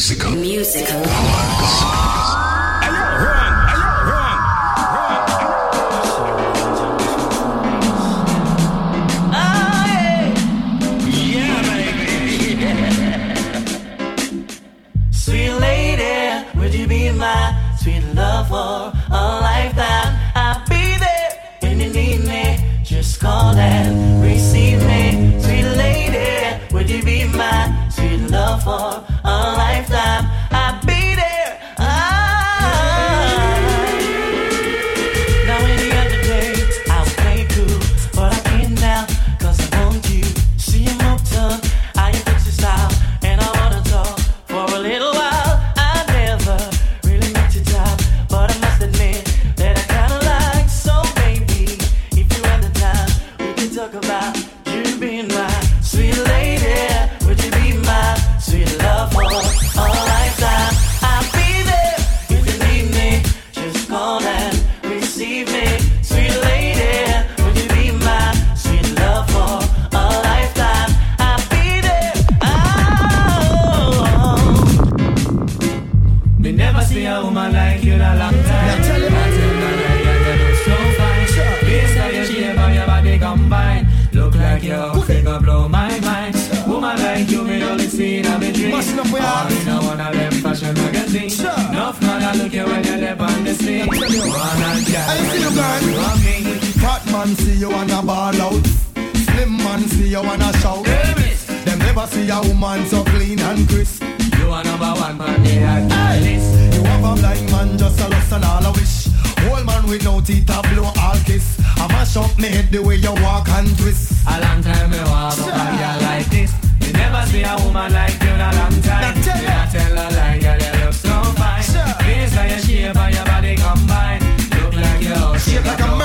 Musical. Musical. Sweet lady, would you be my sweet love for a lifetime? I'll be there when you need me. Just call and receive me. Sweet lady, would you be my sweet love for man see you wanna ball out. Slim man see you wanna shout. Them never see a woman so clean and crisp. You are number one man, they are list. You have a blind man just a lust and all a wish. Old man with no teeth a blow all kiss. I mash up me head the way you walk and twist. A long time me want a girl like this. You never see a woman like you in a long time. Now tell not tell a lie, girl, you look so fine. Sure. Based on your shape and your body combined, look like you Shape like a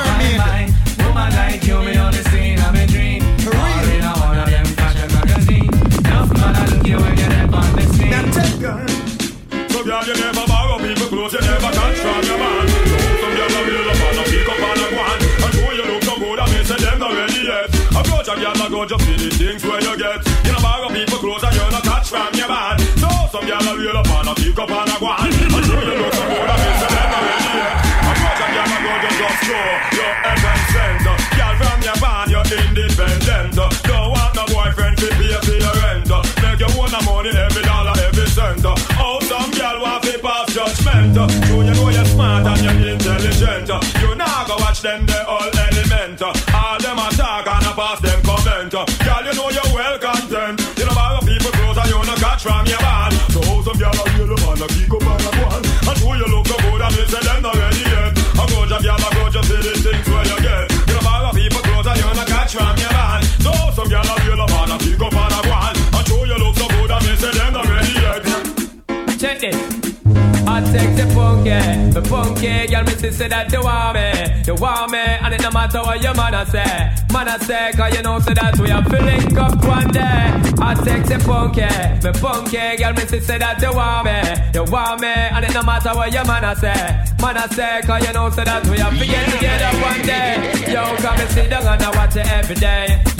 Approach a girl a go just see the things where you get. You know borrow people clothes and you're not catch from your man. So some girl a real up and a pick up and a go on. And show you look so good, I may say them not ready yet. Approach a girl a go just just show your heaven sent. Girl from your man, you're independent. Don't want no boyfriend to pay for your rent. Make you own money every dollar, every cent. Oh, some girl want to pass judgment. So you know you're smart and you're intelligent. You now go watch them, they all element. All them attack punky, girl, me say that you want me, you want me, and it no matter what your man a say, man a say, cause you know say that we are feeling up one day. I take the punky, the punky girl, me say that you want me, you want me, and it no matter what your man a say, man a say, cause you know say that we are get together one day. Yo, come and sit down and I watch it every day.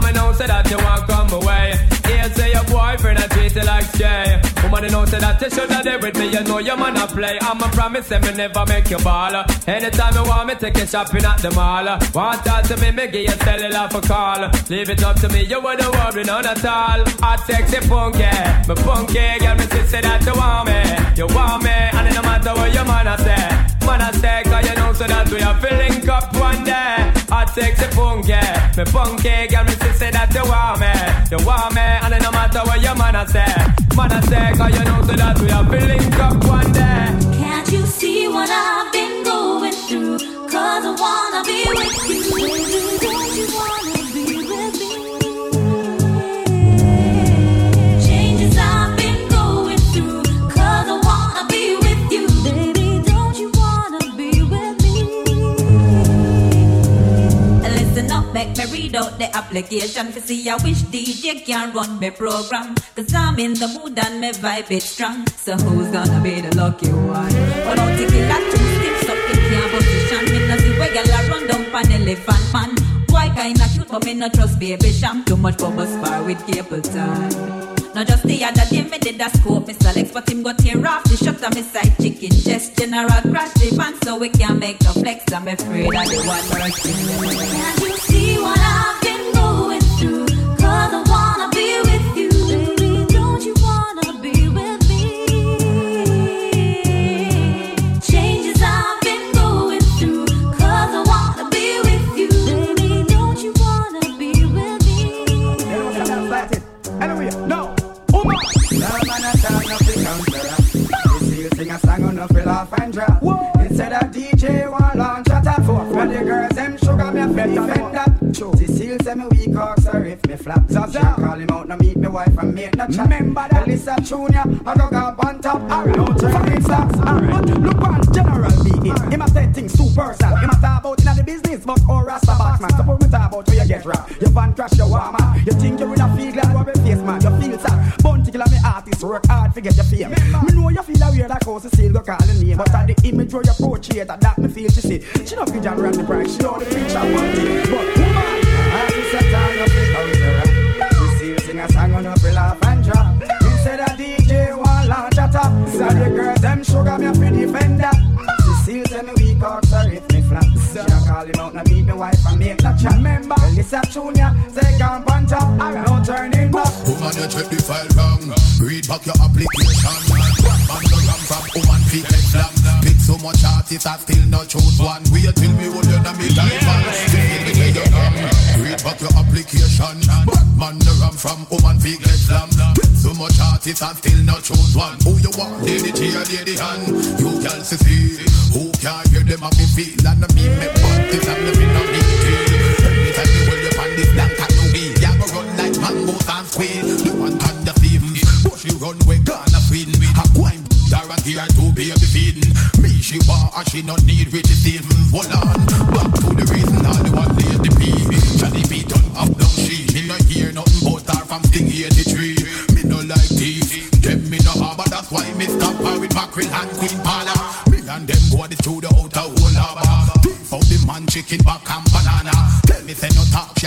Yeah, I'm know say that you want come away. Here say your boyfriend a treat you like Jay. Woman, you know say that you should have there with me. You know your man a play. I'm a promise say me never make you ball. Anytime you want me, take you shopping at the mall. Want talk to me, me give you cellular for call. Leave it up to me, you wouldn't worry none at all. Hot sexy funky, me funky girl, me say that you want me, you want me, and it no matter what your man a say. Man a say, cause you know so that we are feeling up one day. Hot sexy funky, me funky girl, me say say that you want me, you want me, and it no matter what your man a say. Man a say, cause you know so that we are feeling up one day. Can't you see what I've been going through? Cause I wanna be with you. Make me read out the application to see I wish DJ can run my program. Cause I'm in the mood and my vibe is strong. So who's gonna be the lucky one? But don't take it two sticks up in your position. Me no see a run down pan elephant man. Why kinda cute but me no trust baby sham. Too much bubble spar with cable Not just the other day, me did a scope, me select, but him got tear off the shot of me side chicken. Just general crash the pan so we can make no flex. I'm afraid of the one mercy. Can't you see what I've been going through? Cause I wanna a song on no fi laugh and drop. Instead of DJ one launch at a four. When the girls them sugar me a fi defend that. Cecile say me weak ox or if me flap. Zaza call him out no meet me wife and mate no chat. Remember that Lisa Junior I go go on top. Alright, no turn it slaps. Alright, look on General B. Him a say things too personal. Him a talk about inna the business, but oh Rasta box man. Suppose me talk about get rap. Your van crash your warmer. You think you in a feel glad what face man. You feel sad. Bounty killer me artist work hard to get your fame. Me know you feel a weird that cause still go call the name. But at the image where you portray that that me feel she see. She not feel John Randy Price. She know the picture one thing. But woman, I just a time up Remember, Lisa Junior say come on top. No turning back. Woman, you check the file wrong. Read back your application. Man, the ram from woman feet get slam. Pick so much artists, I still not choose one. Wait till me hold you, na me time man. Feel me say you come. Read back your application. Man, the ram from woman feet get slam. Pick so much artists, I still not choose one. Who you want? Lady T or Lady Han? You can see. Who can hear them have me feel? And me make parties and me no this blank and no. Ya go run like mangoes and squeal. The one on the film. But she run way gonna win. A wine guarantee her to baby feeding. Me she want and she not need rich saving. Hold on. Back to the reason all the one lady P. Johnny B done up down she. Me no hear nothing but her from Sting 83. Me no like these. Them me no harbor. That's why me stop her with mackerel and queen pala. Me and them go the through the outer whole harbor. Beef out the man chicken back and banana.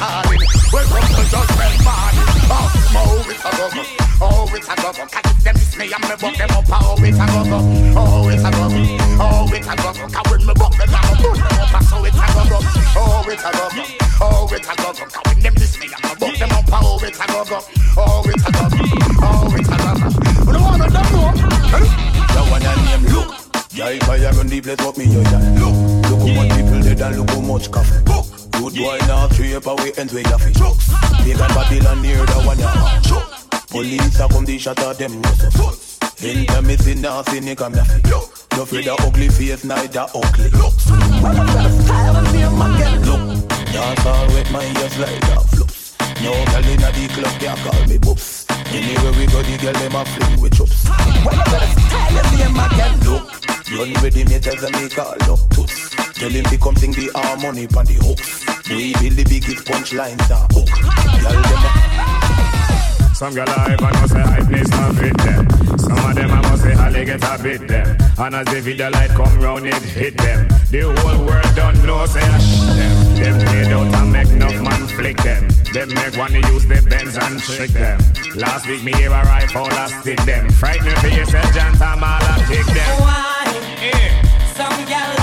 calling. Welcome to judgment morning. Oh, it's a Oh, it's a go Can if them miss me and me buck them up. Oh, it's a go Oh, it's a go Oh, it's a me buck them up. So it's a go Oh, it's a go Oh, it's a them miss me and me buck them up. Oh, it's a go Oh, it's a go Oh, it's a don't know? The one I name look. Yeah, if I the place, what me yo. Look, look how much people dead and look how much coffee. Good boy now up away and way off it. Big and Babylon near the one ya. Police a come the shot at them. Anytime me see nothing, you come. Look, no fear the ugly face, neither ugly. I'm gonna style and name again. Look, dance all with my ears like that flux. No girl inna the club, they call me boops. Anywhere we go, the girl them a fling with chops. Well, I'm gonna style and name again. Look, run with the meters and me call up toots. Tell him to come sing the harmony on the hooks. We build the biggest punchlines and hook. Girl them a Some girl I even know say I place not fit them. Some of them I must say I get a bit them. And as the video light come round it hit them. The whole world don't know say I sh them. Them made out and make enough man flick them. Them make one to use the bends and trick them. Last week me hear a rifle I stick them. Frighten for yourself, John Tam all I kick them. Eh. Some gal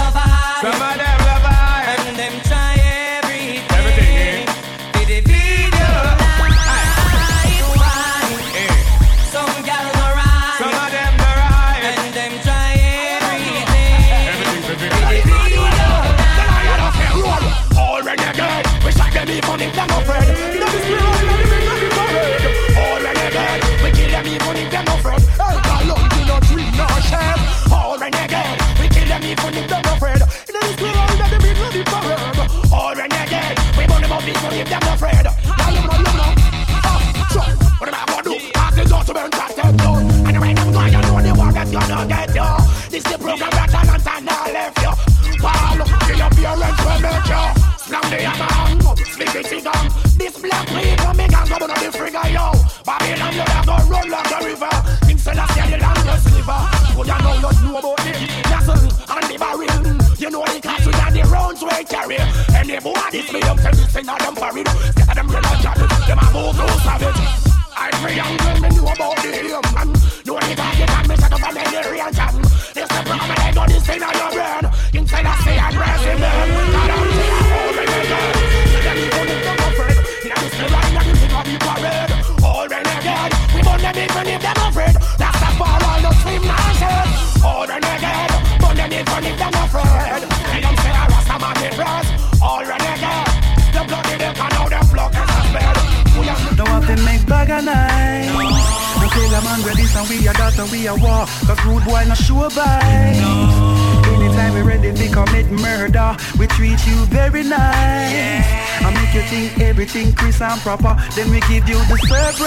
Any boy this me them tell me sing them parade. Scatter them real jolly. Them a move no savage. Make bag a night. No kill a man ready, so we a daughter, we a war. Cause rude boy not sure by. Anytime we ready to commit murder, we treat you very nice. I make you think everything crisp and proper, then we give you the surprise.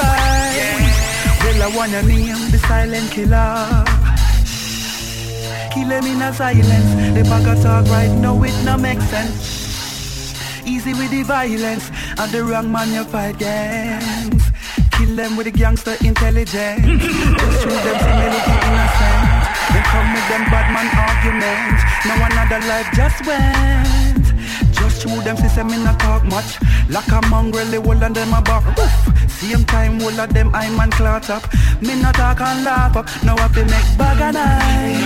Well, I wanna name the silent killer. Kill him in a silence. The bag talk right now, it no make sense. Easy with the violence and the wrong man you fight against. Kill them with the gangster intelligence. Just shoot them see me innocent. Then come with them bad man arguments. No another life just went. Just shoot them see me not talk much. Like a mongrel, they hold on them a back. Woof. Same time, all of them I man clot up. Me not talk and laugh up. Now I fi make bag and eyes.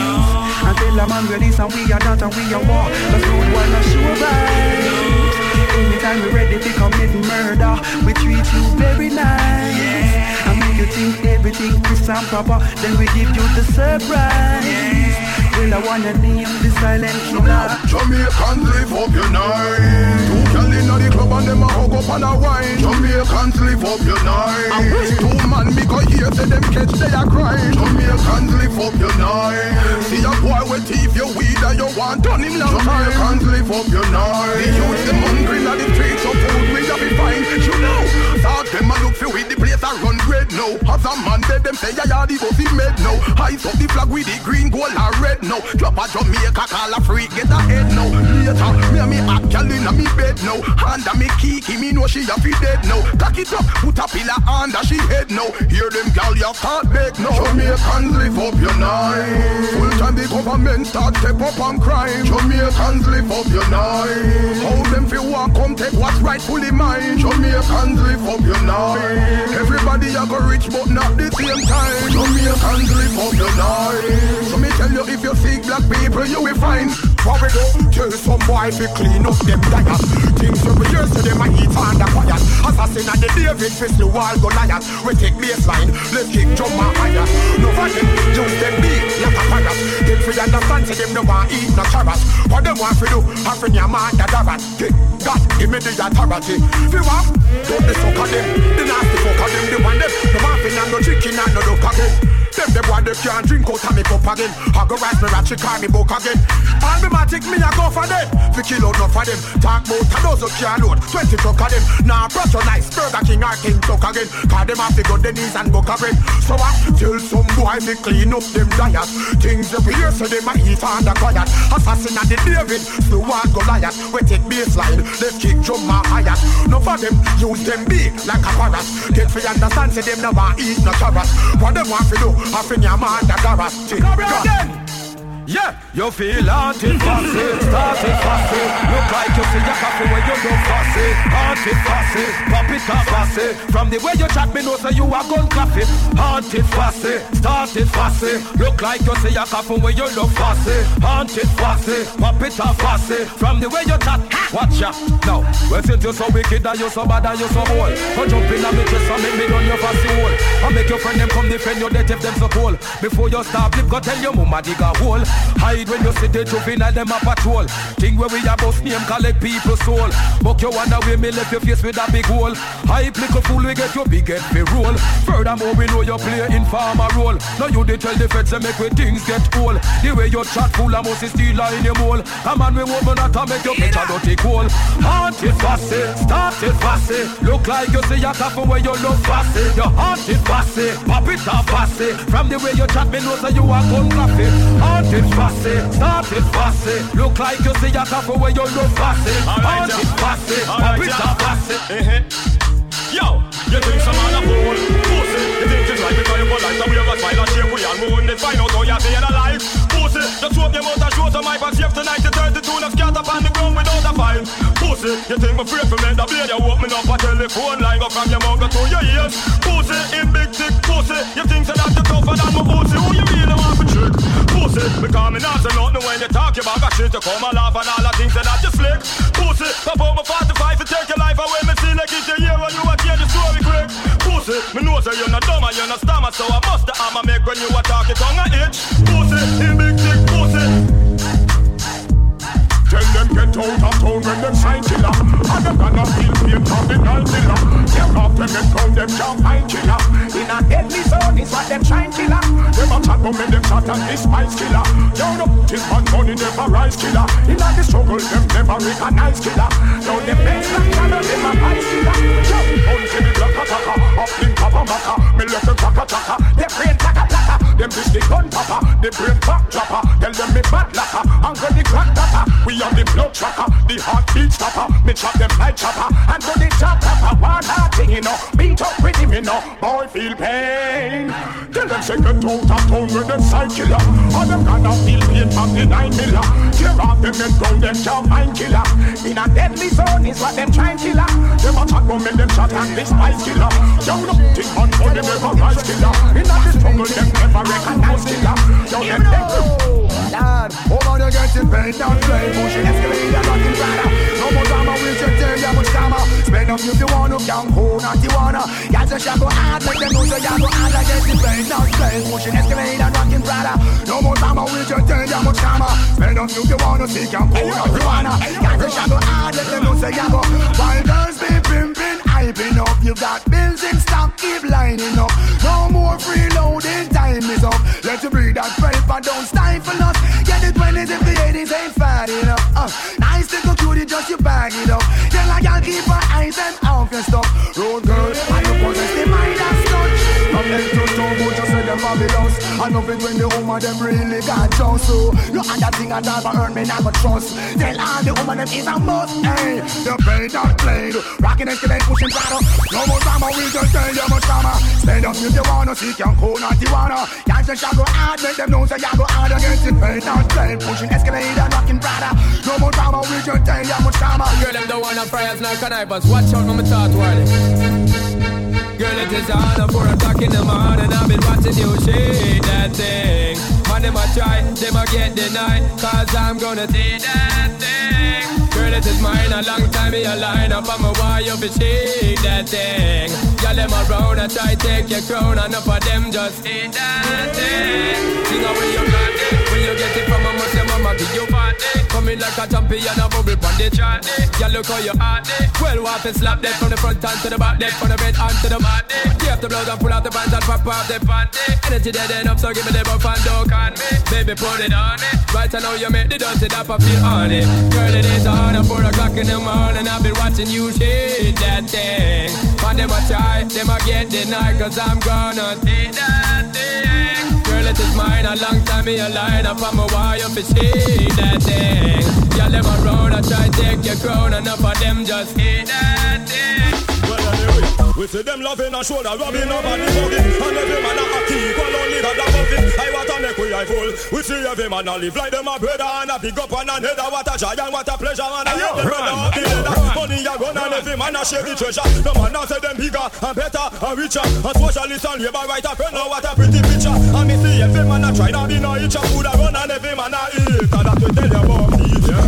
Until a man release and we are that and we are war. Rude one not sure by. Anytime we ready to commit murder, we treat you very nice. Think everything is and proper, then we give you the surprise. Well, I wanna name the silent killer. Jamaicans live up your night. Girl inna the club and them a hug up and a wine. Jamaicans live up your night. I wish two man me go here say them catch they a crying. Jamaicans live up your night. See a boy with teeth you weed and you want on him long time. Jamaicans live up your night. The youth them hungry na the streets so food we a be fine. You know, thought them a look for with the place a run red now. As a man dead them say yeah yeah the pussy made now. Eyes up the flag with the green gold and red now. Club a Jamaica call a freak get a head now. Later me and me hot gal inna me bed now. Under me kiki me know she a fi dead now. Cock it up put a pillar under she head now. Hear them gal ya start beg now. Jamaicans live up your night. Full time the government start step up on crime. Jamaicans live up your night. How them fi walk come take what's rightfully mine. Jamaicans live up your night. Everybody a go rich but not the same time. Jamaicans live up your night. So me tell you if you see black people you will find. For we don't tell some boy fi clean up them diet Things you we hear say them a eat under fire. Assassin and the David fi slew all Goliath We take baseline, let's kick and higher No for them, use them beat like a parrot Them fi understand say them no want eat no carrot What them want fi do, have fi your man the darat God, give me the authority. Fi what? Don't the suck of them, the nasty fuck them The one them, no want fi no chicken and no duck again Them the boy they can't drink out of me cup again. I go rise me ratchet, call me book again. All me matic, me I go for them. Fi kill out enough of them. Talk about a dozen can load, 20 truck of them. Now brush your nice Burger King or King Tuck again. Call them off the good the knees and book a bread. So I tell some boy me clean up them diet. Things here so them a eat on the quiet. Assassin and the David, slow and Goliath. We take baseline, let's kick drum my higher. No for them, use them big like a parrot. Get fi understand, say them never eat no carrot. What them want fi do, I fi your man the garage. Again. Yeah, you feel haunted, fussy, started fussy. Look like you see your coffee when you don't fussy. Haunted, fussy, pop it up, fussy. From the way you chat, me know say you are gun coffee. Haunted, fussy, started fussy. Look like you see your coffee when you look fussy. Haunted, fussy, pop it up, fussy. From the way you chat, watch ya. Now, well since you so wicked and you so bad and you so bold, go jump in and me chest and make me run your fussy hole. I make your friend them come defend your death if them so cold. Before you stop, flip, go tell your mama dig a hole. Hide when you see the juvenile them a patrol. Thing where we a bust name collect people soul. Buck you wonder way me left your face with a big hole. Hype little fool we get your big head me roll. Furthermore we know you play informer role. Now you they tell the feds to make we things get old. The way you chat full of must steal in your mole. A man we woman not to make your picture dirty cool. Haunted fussy, started fussy. Look like you see your coffin where you look fussy. You haunted fussy, pop it off fussy. From the way you chat me know say you are gun coffee. Haunted fussy, started fussy. Look like you see your coffin where you look fussy. Haunted fussy, pop it off fussy. Yo, you think some man a fool? Pussy, you think it's right because you polite and we have a smile and shape we all moon. Then find out how you're staying alive. Pussy, just hope your mouth and show some my back safe tonight. You 32 now scatter up on the ground without a file. Pussy, you think me afraid for men that blade? You open up a telephone line go from your mouth to your ears. Pussy, in big thick pussy, you think so that you tougher than my pussy? Who you really want? Pussy, because me not say nothing when you talk about that shit. You come and laugh and all the things that I just slick. Pussy, pop out my 45 to take your life away. Me see like it's a year when you are hear the story quick. Pussy, me know say you're not dumb and you're not stammer, so I must the hammer make when you attack it on a itch. Pussy, in big thick get out of town when them sign killer. And them gonna feel pain from the nine killer. Them and round them can't find killer. In a deadly zone is what them shine killer. Them a chat but make them shot and despise killer. Yo no, this man money never rise killer. In a the struggle them never recognize killer. Now them best like channel them a vice killer. Yo, bounce in the black attacker Up in papa maka Me left them taka taka Them bitch the gun popper The brain back dropper Tell them me bad locker Angle the crack topper We on the blood tracker, the heartbeat stopper. Me chop them like chopper, and do the chop topper. One heart thing, you know. Beat up with him, you know. Boy feel pain. Tell them say get out of town with them side killer. All them gonna feel pain from the nine miller. Tear off them and round them can't find killer. In a deadly zone is what them trying killer. Them a chat make them shot and despise killer. Young no think on for them never rise killer. In a the struggle them never recognize killer. Young them never. Lord, over the getting paid down play Pushing escalator, rocking No more drama, we'll just tell you much drama Spend up if you to, young who not you wanna Y'all go hard, make them know so y'all go hard Like getting paid down play Pushing escalator, rocking rider No more drama, we'll just tell you much drama Spend up if you want to, see young who not you wanna Y'all go hard, let them know so y'all ah, go While girls be pimping, hyping up You got bills in stock, keep lining up No more but don't stifle us Get the 20s if the 80s ain't fat enough. Uh, nice little cutie, just you bag it up. Tell a girl keep her eyes and off your it when the woman them really got just so. No other thing I never earn me, never trust. Tell all the woman them is a must. Hey, the play that played. Rocking and skillet, pushing throttle. No more drama, we just tell you much drama. Stand up if you wanna see, can cool, not you wanna. Can't just go hard, make them know say you go hard against it. Play that played, pushing escalator, rocking brother. No more drama, we just tell you much drama. Girl, them don't wanna fryers nor connivers. Watch out, mama thought warning. It is on at 4 o'clock in the morning. I've been watching you shake that thing. Man, them a try, them a get denied. Cause I'm gonna see that thing. Girl, it is mine. A long time me a line up. I'm a why you be shake that thing. Y'all them around, I try take your crown. Enough for them just eat that thing. Sing out where you got it. You get it from, must your mama give you party. Come going like a champion, a bubble pon the chart. Girl, look how you hot. Well, what to slap that from the front and to the back, that from the bed and to the mat. Take the blouse and pull out the pants and pop off the panty. Energy dead enough, so give me the buff and don't can me. Baby, put it on it. Right I know you make the dirty dap, I feel on it. Girl, it is on at four o'clock in the morning. I've been watching you shake that thing. And them a try, them get denied, cause I'm gonna take that thing. Girl, it is mine, a long time me a line up on my wire for see that thing. Y'all them around, I try take your crown, enough of them just hate that thing. We see them loving and shoulder rubbing up and bugging And every man a happy, equal only that a buffing I want to make we eye full. We see every man a live like them a brother And a big up and a header What a joy and what a pleasure And I have them up the leather Money a gun and every man a share the treasure. No man a say them bigger and better and richer. And socialist and labor right up. Now what a pretty picture. And me see every man a try to be no itch Food a run and every man a eat. And that we tell you about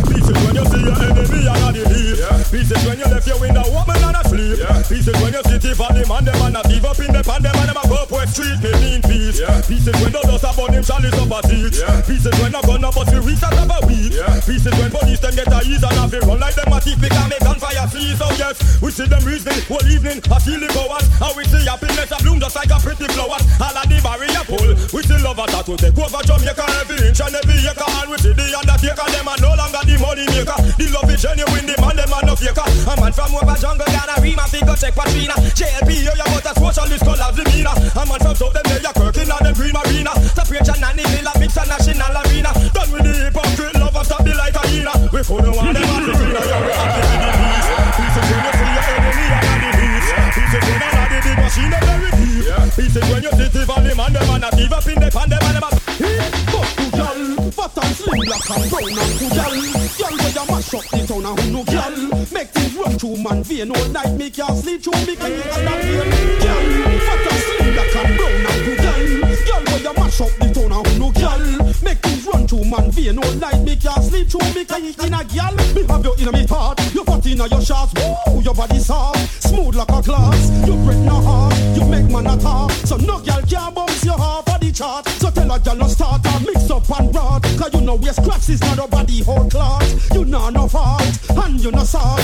peace Peace is when you see your enemy and a delete Peace is when you left your window open and asleep Peace is when you sit for them and them and a give up in the pan them and them a go up West Street me mean peace. Peace is when the dust about them chalice up a seat. Peace is when a gun a bust we reach out of a weed. Peace is when police them get a ease and have to run like them a thief because me gunfire see So yes, we see them reasoning whole evening a stealing powers. And we see happiness a bloom just like a pretty flowers. All of the barrier pull, we see lovers that will take over Jamaica every inch and every acre. And we see the undertaker them are no longer the money maker The love is genuine, the man them are no faker. A man from over jungle Ghana, Rima, figure check Patrina. JLP, yo, you got a socialist collabs demeanor A man from South, them there, you Kirkin and them Green Marina. Separate Nanny Villa, mix a national arena. Done with the hypocrite lovers, stop the light arena We could no want them at the arena, yo, we happy with the peace Peace is when you see your enemy and the peace Peace is when of the big machine, them very deep. Peace is when you see the valley man, them and a give up in the pan, them and them a Girl. Fat and slim, black and brown cool, girl. Girl, where you mash up the town and who no girl. Make things run through man vein all night. Me can't sleep through me can and that pain. Girl, fat and slim, black and brown cool, girl. Girl, where you mash up the town and who no girl. Make things run through man vein all night. Me can't sleep through me can in a girl. Me have you in a me part. You fat in a your shots. Woo, your body soft, smooth like a glass. You break no heart. You make man a talk. So no girl can bounce your half of the chart. So tell a girl no start and up and rot. Cause you know waist cracks is not a body whole cloth. You know no fault and you no salt.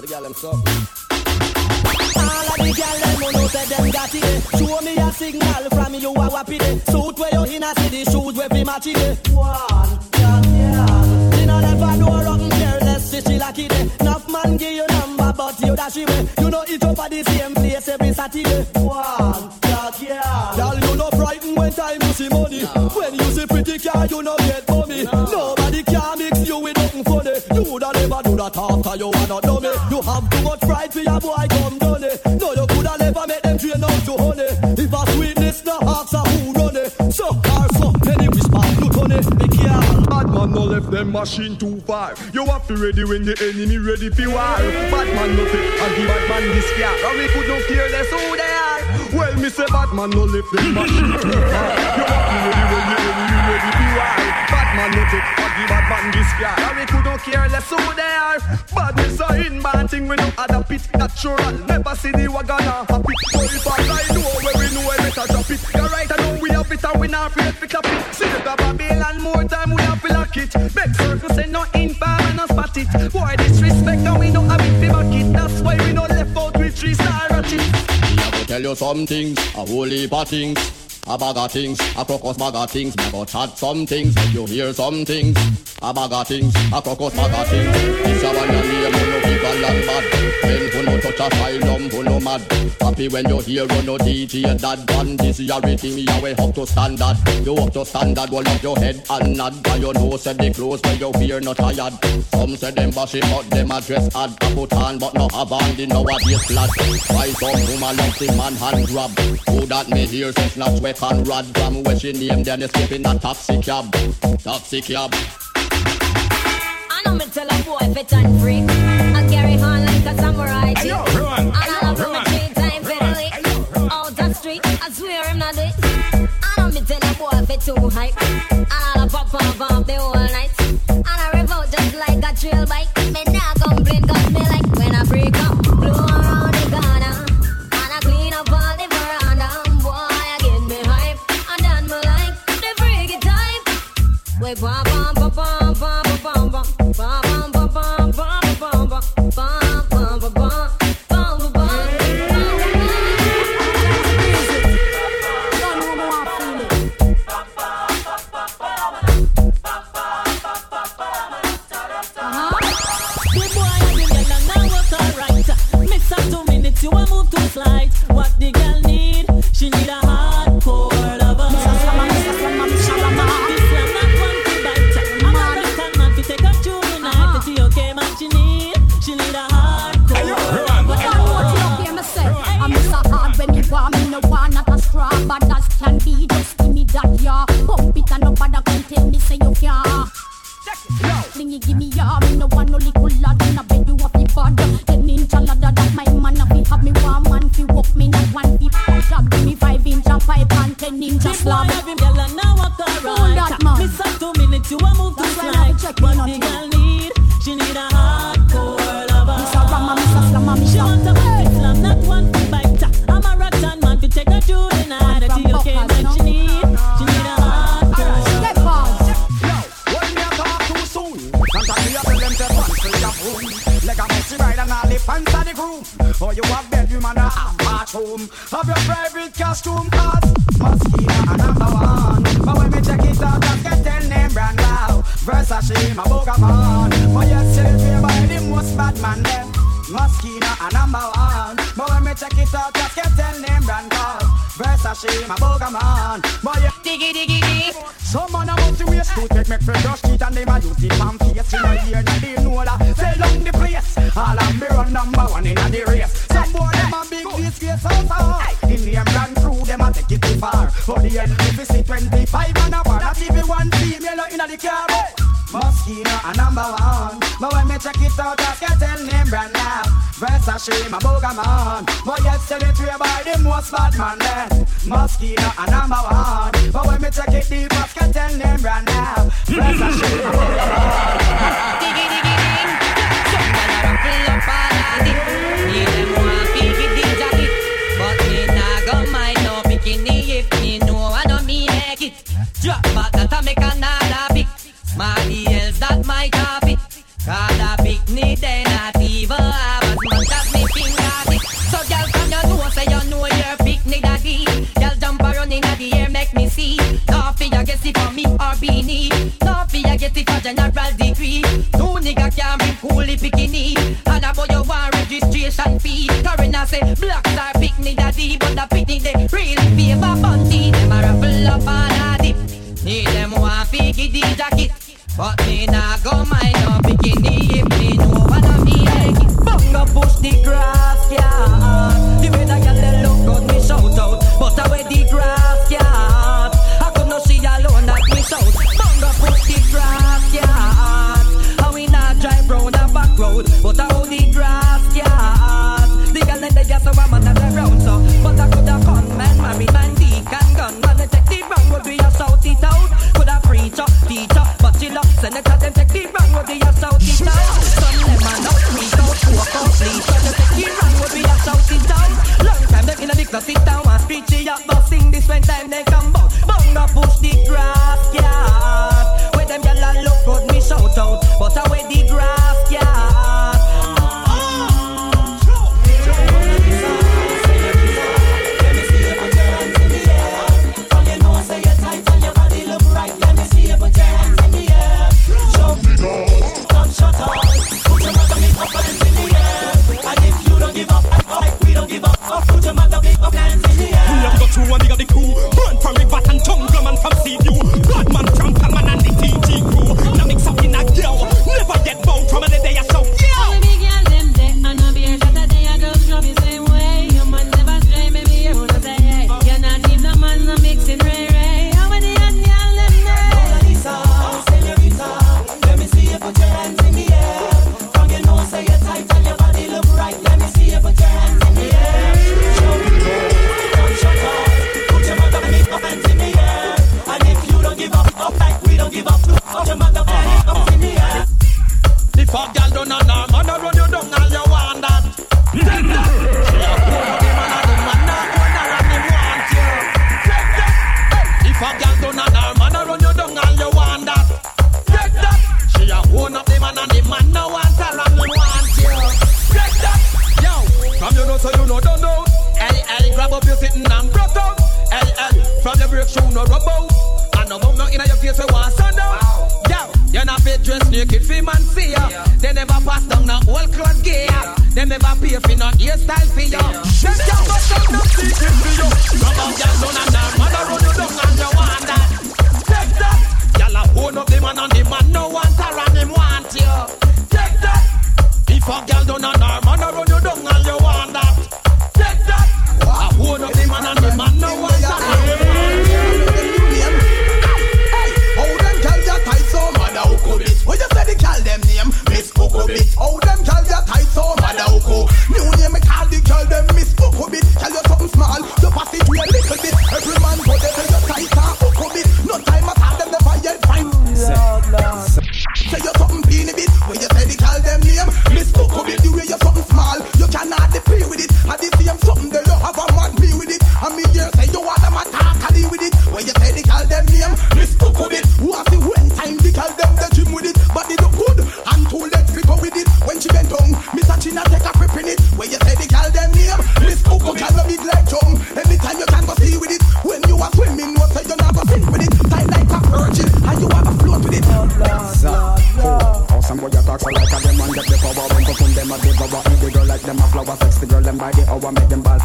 the girl them suck. All of the girl them who know say them got it. Show me a signal from you a wappy day. Suit where you in a city, shoes where we match it. One, yeah, yeah. You know never do rotten careless, see she like it. Enough man give you number, but you dash it. You know it up at the same place every Saturday. One, yeah, yeah. Girl, you no frightened when time you see money. When you see pretty car, you no get money. Nobody can mix you with nothing funny. You woulda never do that after you wanna dummy. You have too much pride for your boy come done it. No, you coulda never make them train out to honey. If a sweetness no ask a who run it. So or man no left them machine too far. You have to ready when the enemy ready for war. Bad man no take and give bad man this car. And we could not care less who they are. Well, me say bad man no left them machine too far. You have to ready when the enemy ready for war. Bad man no take and give bad man this car. And we could not care less who they are. Badness a inbound thing we no other pit natural. Never see the wagon a happy. So if I lie know where we know where better drop it. You're right, I know we have it and we not afraid to clap it. See the Babylon more time we have to lock it. Make circle say no infam and no spot it. Boy disrespect and we know have it fi back it. That's why we no left out with three star ratchet. Me a go tell you some things, a whole heap of things. A bag of things, a crocus bag of things. Me go chat some things, you hear some things. A bag of things, a crocus bag of things. This a one and name, no people and bad. When who no touch a asylum, who no mad. Happy when you hear on no DJ that one. This is your rating, me a way up to standard. You up to standard, hold up your head and nod. Cause your nose, say the clothes when you wear not tired. Some say them bash it, but them address dress odd. A put on, but no have on the nowadays lad. Why some woman love the man hand grab? Who that me hear say snatch weapon rod from where she name then escaping a taxi cab. Taxi cab. I know me tell a boy if it's on free. I carry on like a samurai. G. And I love him three times fiddly. Out the street, I swear him not it. I know me tell a boy if it's too hype. And I love pop pop pop the whole night. And I revolt just like a trail bike. Me nah complain bois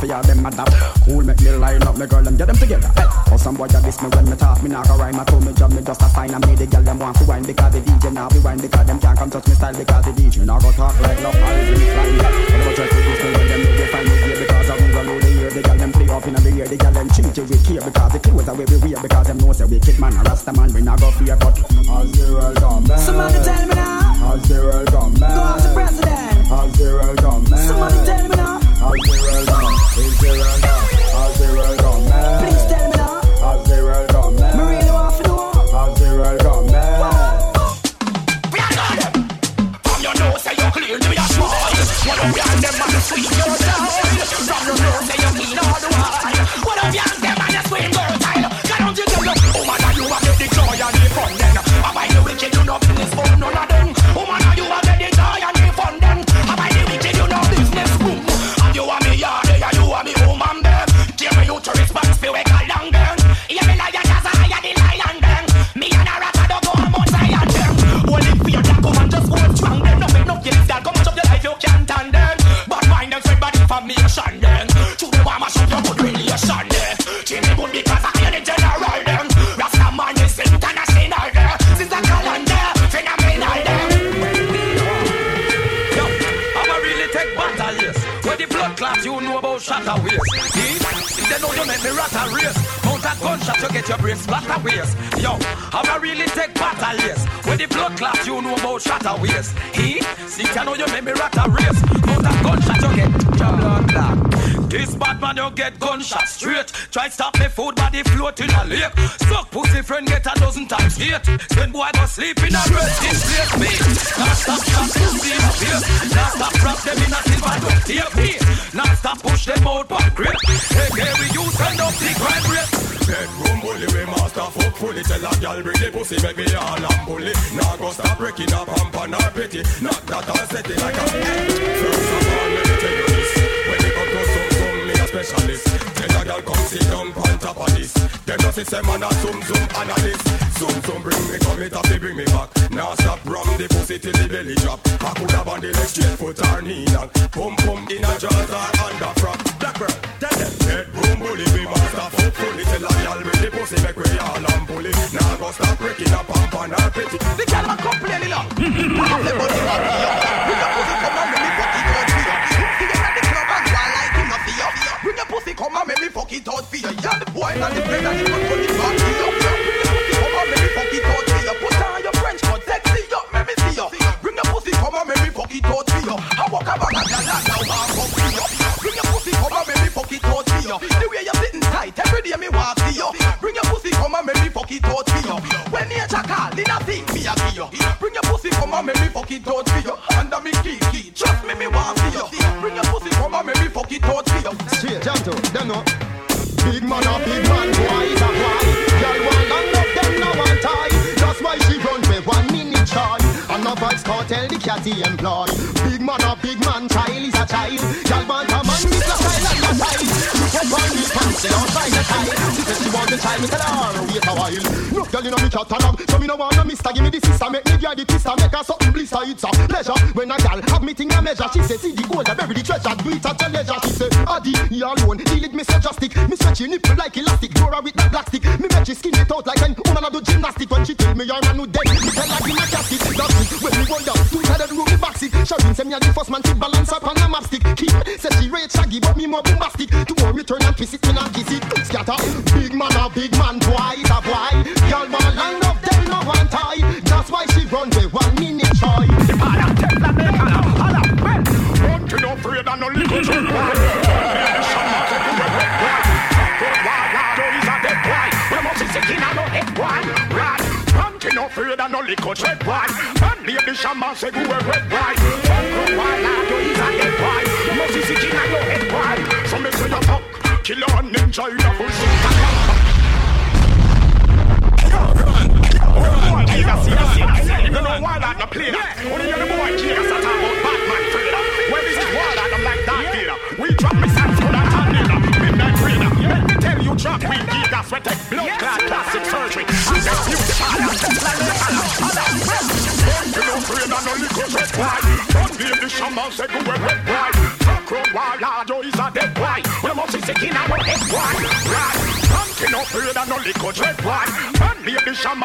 for ya them a dap Cool make me line up me girl them get them together hey. How some boy a diss me when me talk Me not go rhyme I told me job me just a sign And me the girl them want to wine Because the DJ now be wine Because them can't come touch me style Because the DJ now go talk like no Irish flying Whatever try to diss me when them know they find me here Because I run roll the year The girl them play up in the year The girl them treat you with care Because the clothes are way we wear Because them know say we kick man A rasta man we not go fear But as the world come back Somebody tell me now. As the world come back Go ask the president. As the world come back Somebody tell me now. As the world come back Please tell me now. As the world come back Me really want to know. As the world come back From your nose say you clean to your smile. One of them and sweet. From your nose brain splatter waist. Yo, have I'ma really take battle, yes. Where the blood clots, you know about shatter waist. He? See, I know you make me rat a race. Mount a gunshot, you get your blood clot. This bad man, you get gunshot straight. Try stop me food, body float in a lake. Suck pussy friend, get a dozen times hate. Then boy go sleep in a rest this place, me. Now stop, stop, pussy in a face. Now stop, wrap them in a silver duct tape, me. Now stop, push them out, but grip. Hey, we use send up the crime rate. Bedroom bully, we master fuck fully Tell a gal bring the pussy, make me all and bully. Now go stop breaking up pump and her pity. Not that I'll set it like a First of all, let me tell you this. When it come to some, some, me a specialist. Tell a gal come sit down on top of this. No see say man a zoom, zoom analyst. Zoom, zoom, bring me, come it up, they bring me back. Now stop rum the pussy till the belly drop. I could have on the leg straight foot or knee long Pum, pum, in a jaws or under frock Girl, tell them Bedroom bully, we master fuck fully Tell a gal bring the pussy, make we all and bully Now go stop breaking up and her pity The gal a complain enough. Have the body on me up. Bring your pussy come and make me fuck it out for you. See you at the club and go and like him not for you. Bring your pussy come and make me fuck it out for you. Yeah, the boy and the friend and the front put it back for you. Bring your pussy come and make me fuck it out me the twister, make her something blister. It's a pleasure when a gal have me thing a measure. She say see the gold, I bury the treasure, do it at your leisure.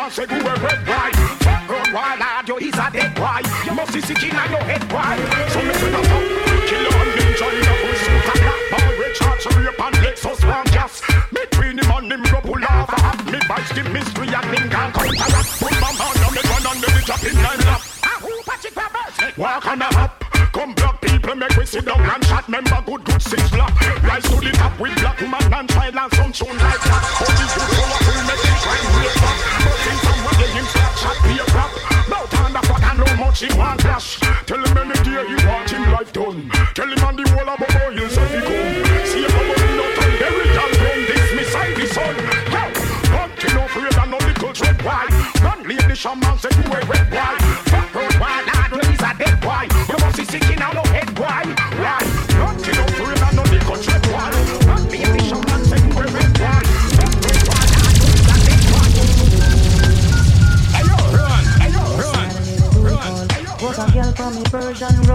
Leave the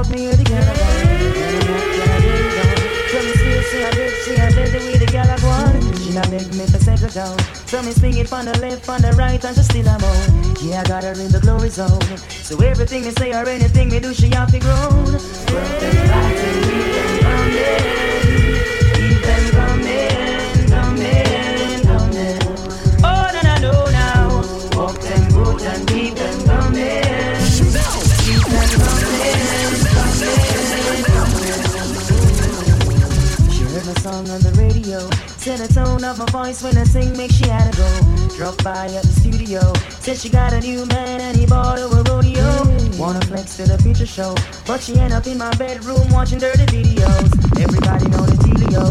Rub me here together. So me still see a bit, see a bit the the girl a go on. She not beg me to settle down. So me swing it from the left, from the right, and she still a moan. Yeah, I got her in the glory zone. So everything me say or anything me do, she have to groan. Work them right song on the radio. Said the tone of my voice when I sing make she had to go. Drop by at the studio. Said she got a new man and he bought her a rodeo. Wanna flex to the feature show. But she end up in my bedroom watching dirty videos. Everybody know the dealio.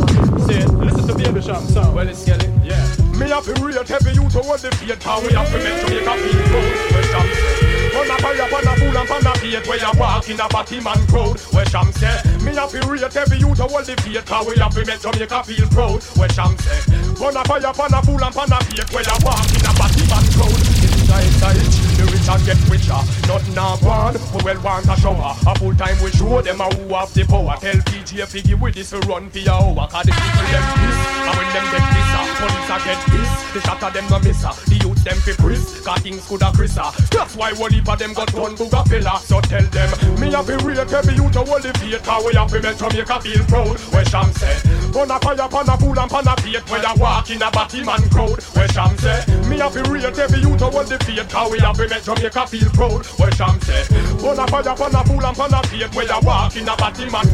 Say, listen to Baby Shark song. Well, it's Kelly. Yeah. Me have to rate heavy you to hold the feet How we have to make to make a feel good Where Say a fire upon a fool and pan a beat Where you walk in a batty man crowd. Where Sham say Me have to rate heavy you to hold the feet How we have to make Jamaica feel proud. Where Sham say Run a fire upon a fool and pan a beat Where you walk in a batty man crowd. Inside, inside, the rich and get richer. Nothing now gone, we well want a shower. A full time we show them a who have the power. Tell PJ Figgy with this we run for your hour. Cause the people them piss And when them get piss Police a get piss The shot of them no miss ah. The youth them fi Chris Cause things coulda Chris ah. That's why one heap of them got one booga pillar So tell them Me have to rate every youth to hold the faith Cause we have to make Jamaica feel proud. Where Sham say Gonna fire pan a fool and pan a faith Where you walk in a batty man crowd. Where Sham say Me have to rate every youth to hold the faith Cause we have to make Jamaica feel proud Where Sham say Gonna fire pan a fool and pan a faith Where you walk in a batty man.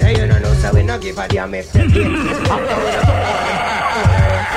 Hey, you don't know, so we no give a damn if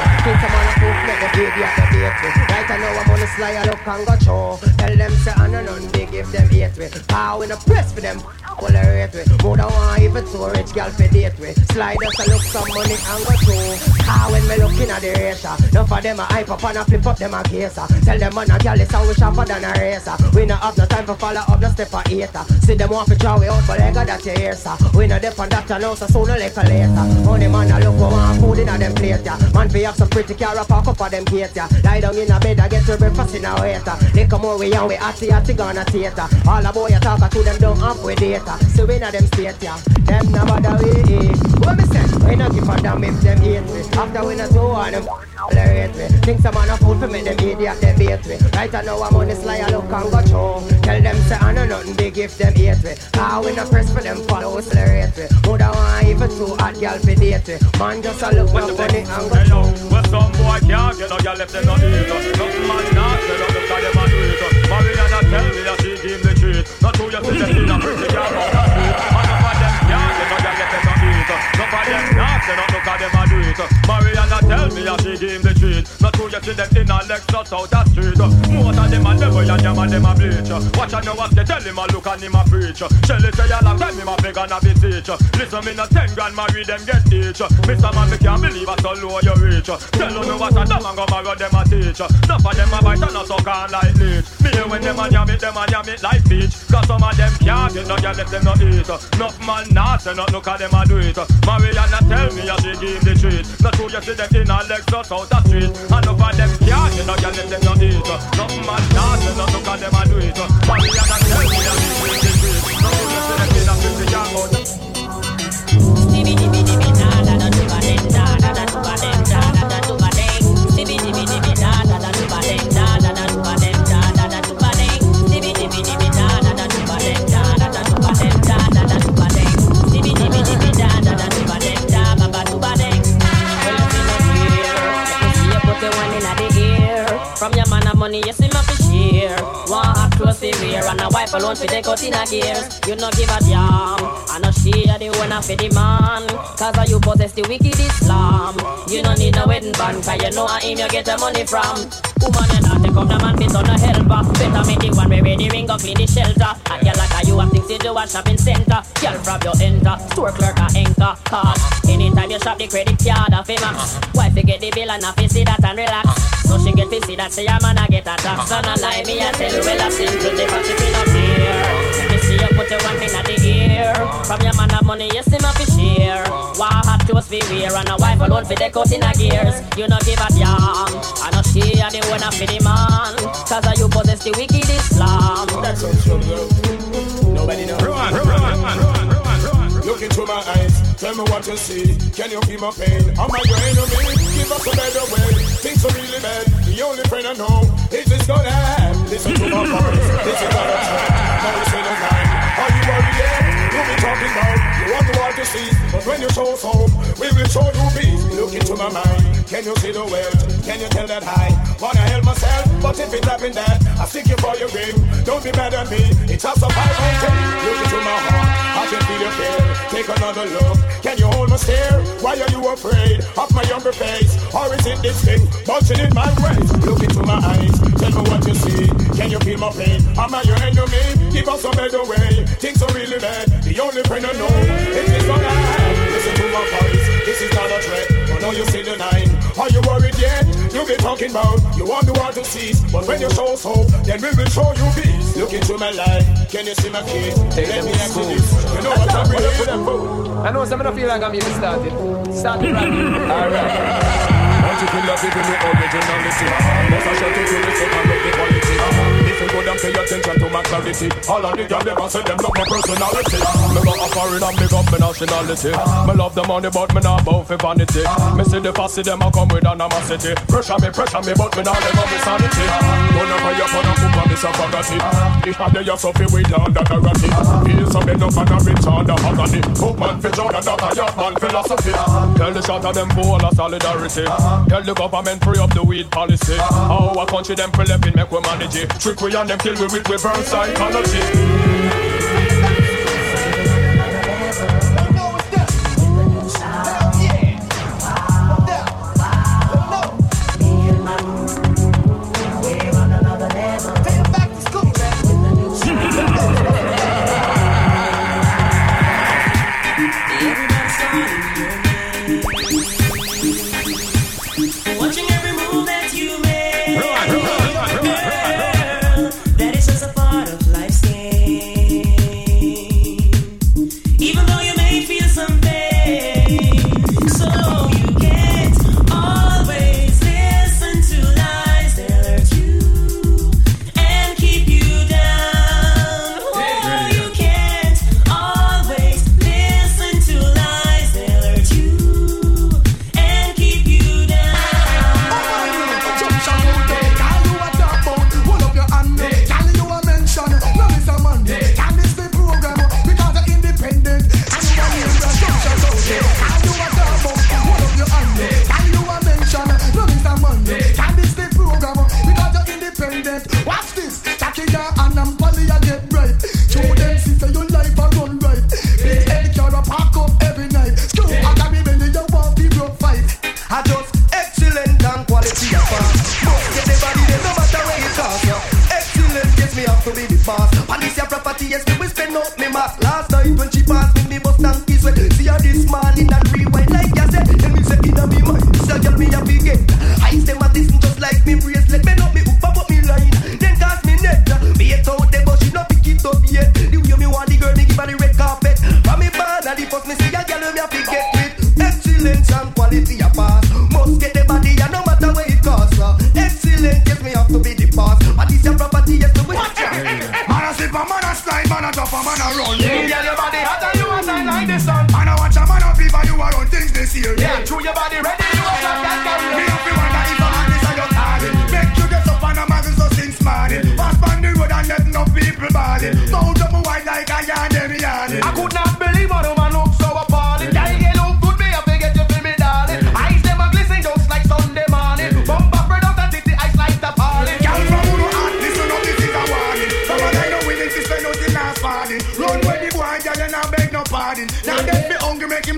they get some on a proof, make a baby at the with. Right I know I'm on the sly, I look and go show. Tell them say I know none big if them hate with. Power in the press for them, all the rate with. More than one even two rich girl for date with. Slide us a look some money and go through. How when me looking at the racer, enough of them a hype up and a flip up them a caser. Tell them man a girl is how we sharper than a racer. We not have no time for follow up, no step a hater. See them want to draw we out, but they got that you hear, sir. We not dep on that and now, so sooner like a later. Only man a look for one food in a them plate, yeah. Man fi have some pretty car up park up of them gate, yeah. Lie down in a bed, I get your breakfast in a waiter. They come we and we atty atty gonna theater. All the boy a talk to them down up with data. So we not them state, yeah. Them no bother we. What me say? We not give a damn if them hate me. After we not do on them. Tolerate me. Think some man a fool for me, them idiot, them bait me. Right I know I'm on this lie, I look and go show. Tell them say I know nothing big if them hate me. Ah, we not press for them follow, tolerate me. More than one even two hot girl for date me. Man just a look for funny and go show. Where some boy can't get them not eat Nothing man not say no look at them and do it Mariana tell me that she give the treat Not a on the street And them can't get no girl them not eat None of them not say no look at them and do it Mariana tell me that she give the treat Not you see them in a Lexus out the street Most of them a devil and them and them a bleach Watch and know what they tell him a look and him a preach Shelly say a long time him a beg and a be teach. Listen me no ten grand marry them get each Mr. Man me can't believe a so low you reach. Tell you what a dumb and go marry them a teach. Enough of them a bite and a suck on like leech. Me hear when them a yam it, them a yam it like peach. Cause some of them can't get no girl if them no eat. Enough man not say no look at them a do it. Mariana tell me a she give the treat. Not who you see them in a Lexus out the street And over them can't. You know, girl, if them no eat, nothing mad dance. You look at them and do it. But and I tell me I'm in the. No, you see them in a busy yard, but. Dibi dibi dibi da da da diba den da da da diba den da da da diba den. Dibi dibi dibi da da da diba den da. money yes, see my fish here. One hot close the rear and a wife alone fi take out in a gears. You no give a damn. I she share the one fi the man. Cause you possess the wicked Islam. You no need no wedding band, cause you know I him you get the money from. Woman, you not take up the man, fit on the helper. Better make the one where ready ring go clean the shelter. And you like a you have things to do at shopping center. Girl from your enter, store clerk or anchor. Cause anytime you shop the credit card of him. Wife you get the bill and have to see that and relax. So she get to see that say a man a get a tax. And I lie me I tell you well I simple the fact she feel. You see you put your one thing at the ear. From your man of money you see my fi share. Why hot toast fi wear and a wife alone fi deck out in a gears. You no give a damn. I know she a the one a fi the man. Cause of you possess the wicked Islam. That's Nobody knows. Run, run, run, run, run, run. Look into my eyes, tell me what you see. Can you feel my pain? Am I your enemy? Give us a better way. Things are really bad. The only friend I know is this gonna happen. Listen to my voice. This is not a trap. But when you show us home, we will show you peace. Look into my mind. Can you see the wealth? Can you tell that I wanna help myself? But if it's happened that, I stick you for your ring. Don't be mad at me. It's a survival thing. Look into my heart. I can feel your fear. Take another look. Can you hold my stare? Why are you afraid of my younger face? Or is it this thing bulging in my waist? Look into my eyes. Tell me what you see. Can you feel my pain? Am I your enemy? Give us a better way. Things are really bad. The only friend I know is this one I have. Listen to my voice. This is not a threat. But now you see the nine. Are you worried yet? You be talking about you want the world to cease. But when you show hope, then we will show you peace. Look into my life. Can you see my kid? Let me ask you this. You know what I'm ready for them both. I know some of them feel like I'm even started. Started right. Alright. Want to us even the originality Must I shout it to the second the quality You go down pay attention to my clarity. All of the girls a say them love my personality. Me got a foreign and big up my nationality. Me love the money but me not bow for vanity. Me see the fussy them a come with animosity. Pressure me, pressure me but me not let go me sanity. Gonna pay up on a kumba me some bagati The hard day you suffer with under karate Feel some enough and a rich under agony Hook man for Jordan that a yacht man philosophy. Tell the shot of them for of solidarity. Tell the government free up the weed policy. A country them for left make we manage it. Trick we and them kill we with reverse psychology.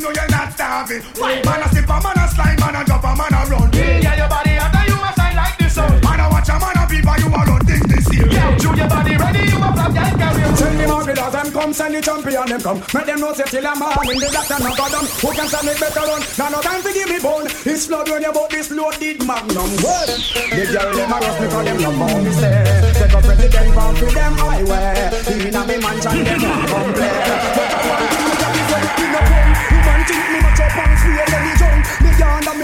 Hungry, make him know you're not starving. Why man a sip a man a slide, man a drop a man a run. Yeah, your body after you a shine like the sun. Man a watch a man a people you a run things this year. Yeah, shoot your body ready, you a flop, yeah, carry. Send me more with them come, send the champion them come. Make them know say till I'm morning, the doctor no got them. Who can stand it better run? Now no time to give me bone. It's blood when you bought this loaded magnum. Well, the girl them a rush me 'cause them love how me stay. Take a president bound to them highway. Even a me mansion them not complain. But I want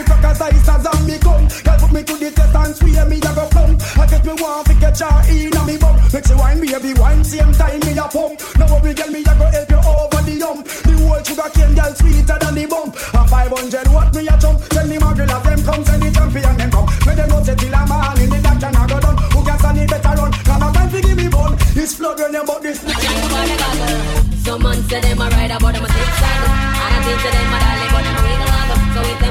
and me crackers ice as and me come. Girl put me to the test and swear me a go plump. I get me want to catch her in a me bum. Make she wine baby wine same time me a pump. Now worry girl me a go help you over the hump. The whole sugar cane girl sweeter than the bump. A 500 what me a jump. Tell me my girl of them come send the champion them come. Make them know say till a man in the doctor now go done. Who can stand it better run? On time to give me bun. It's flood you bought this. Some man say them a ride about them a six And I think to them a dolly but them a wiggle waggle So if them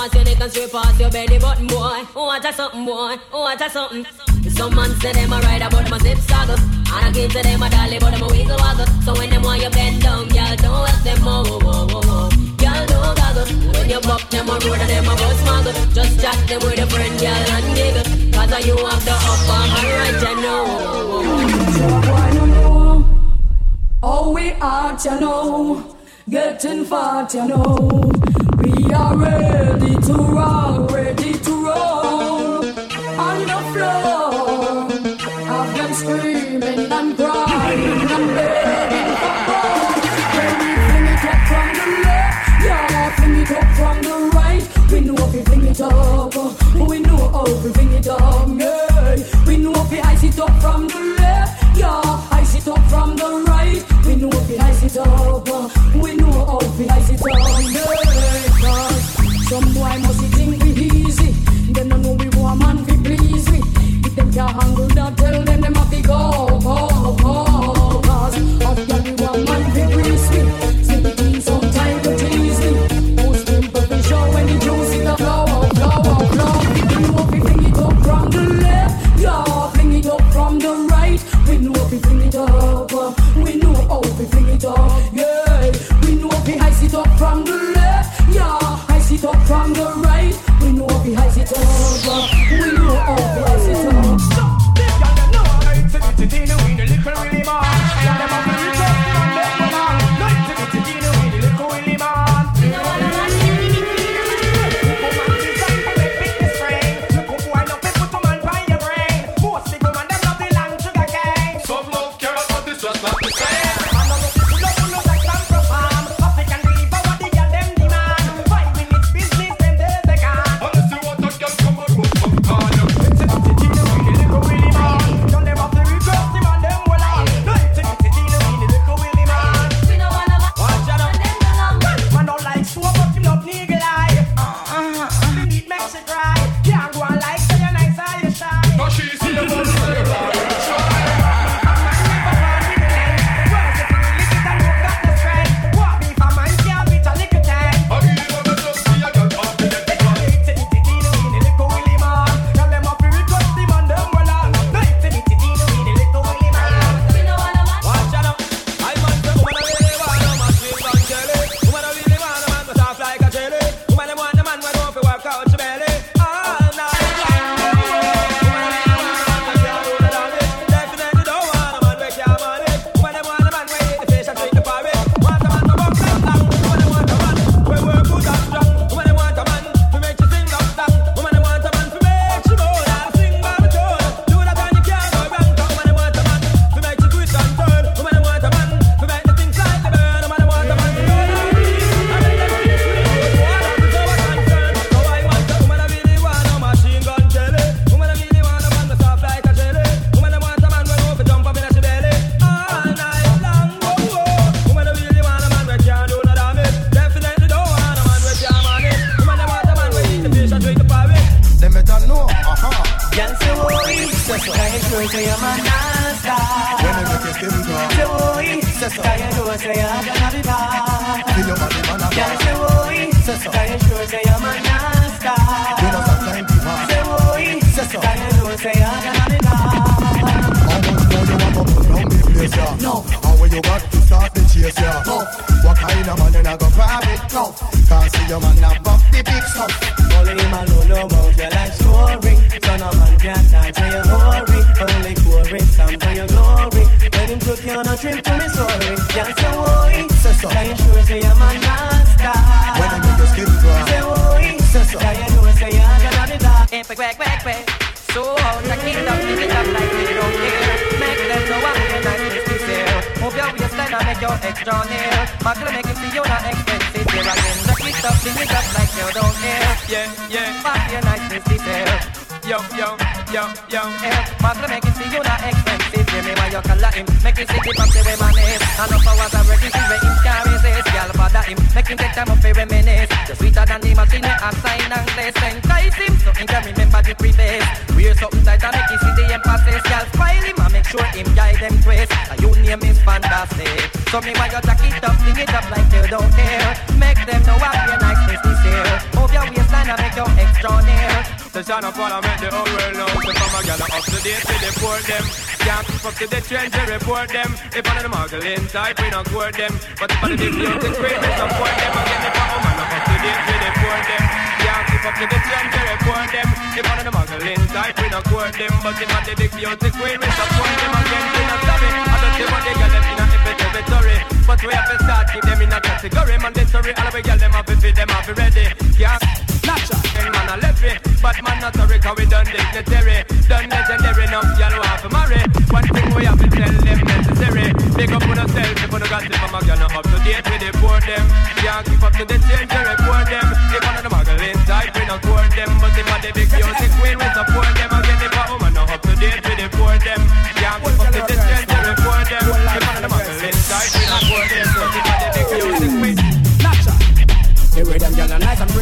Past your neck and straight past your belly button, boy. Oh, what a something, boy, oh, what a something. Some man say them a ride about a zip struggle And I give to them a dolly but them a wiggle waggle. So when them want you bend down, girl, don't help them oh, oh, oh, oh, oh. Girl, don't goggle When you buck them a road and them a bus muggle Just chat them with a friend, girl, and giggle. Cause you have the upper hand right, you know. How we are, you know. Getting fat, you know. We are ready to rock, ready to roll on the floor. Have screaming and crying it up from the left, it up from the right. We know it up, we know it up, yeah. We know ice it up from the left, ice it up from the right. We know ice it up, we know how we ice it up, yeah. Some boy must think we easy, them don't know we want man please we. If them can't handle that, tell them them have to go, him. Make you see the pop the way my name. And up hours I'm ready to him can't resist. Y'all bother him. Make him take time up for reminisce. You're sweeter than the machine, I'm sign and place. Entice him, so he can remember the preface. Wear something tight and make you see the emphasis. Y'all spoil him and make sure him guide them twist. And your name is fantastic. So me while you jack it up, sing it up like you don't care. Make them know I'm son of what I make the whole world know. So from a gal up to date, we deport them. Can't keep up to the trends, we report them. If one of the muggling type, we not court them. But if one of the beauty queen, we support them. Again, if a woman up to date, we deport them. Can't keep up to the trends, we report them. If one of the muggling type, we not court them. But if one of the beauty queen, we support them. Again, we not sorry. I don't see what they got them in a inventory. But we have to start keep them in a category. Mandatory, all of we gal them have to fit them have to ready. Can't Natural. And man a left it, but man not sorry cause we done dignitary Done legendary enough, y'all want to marry. One thing we have to tell them necessary. Big up on yourself, if you don't got it from a girl not up to date with the poor them. Can't keep up to the change, report them. If one the muggling type, we court them. But if a the big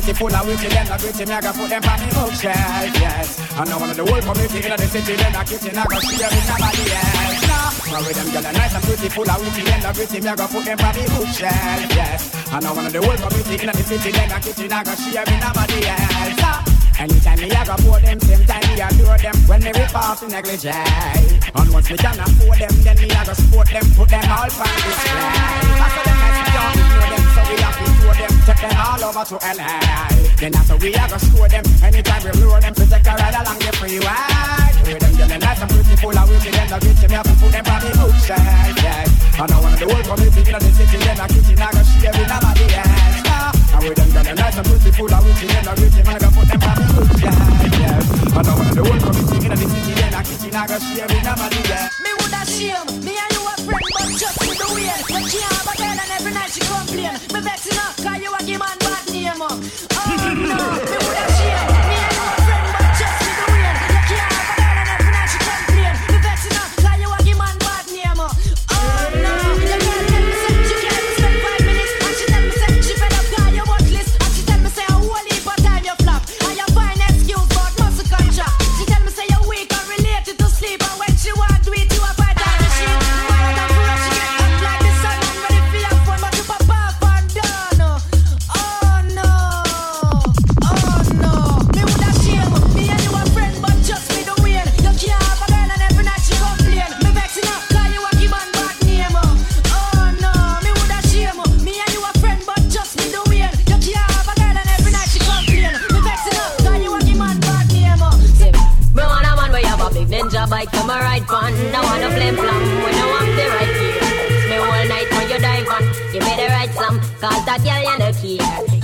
and pretty, full of witty, them not gritty, me I gotta put them on me bookshelf, yes. And now one of the whole community in the city, them not kitchen, I gotta share with nobody else. The way them are nice and pretty, full of witty, them not gritty, me I gotta put them on me bookshelf, yes. And now one of the whole community in the city, them not kitchen, I gotta share with nobody else. Nah. Anytime me I go pour them, same time me adore them When me rip off the negligee And once me can afford them, then me I go support them Put them all on display After them I sit down, ignore them we have to tour them, take them all over to LA Then after we I go score them. Anytime we lure them, to take a ride along the freeway. With them yelling nice and pretty, full of witty Them the bitch, me have to put them on the bookshelf, yeah. And one of the whole community in the city Them a kitchen, I go share with nobody else nah. And with them yelling nice and full of witty Them the bitch, me I go put them on the bookshelf, yes And now one of the whole community in the city Them a kitchen, I go share with nobody else Me woulda shame, me and you a friend, but just with the way. Can't have a girl and every night she complain. Me vexing her, cause you a give man bad name Oh, oh no, me woulda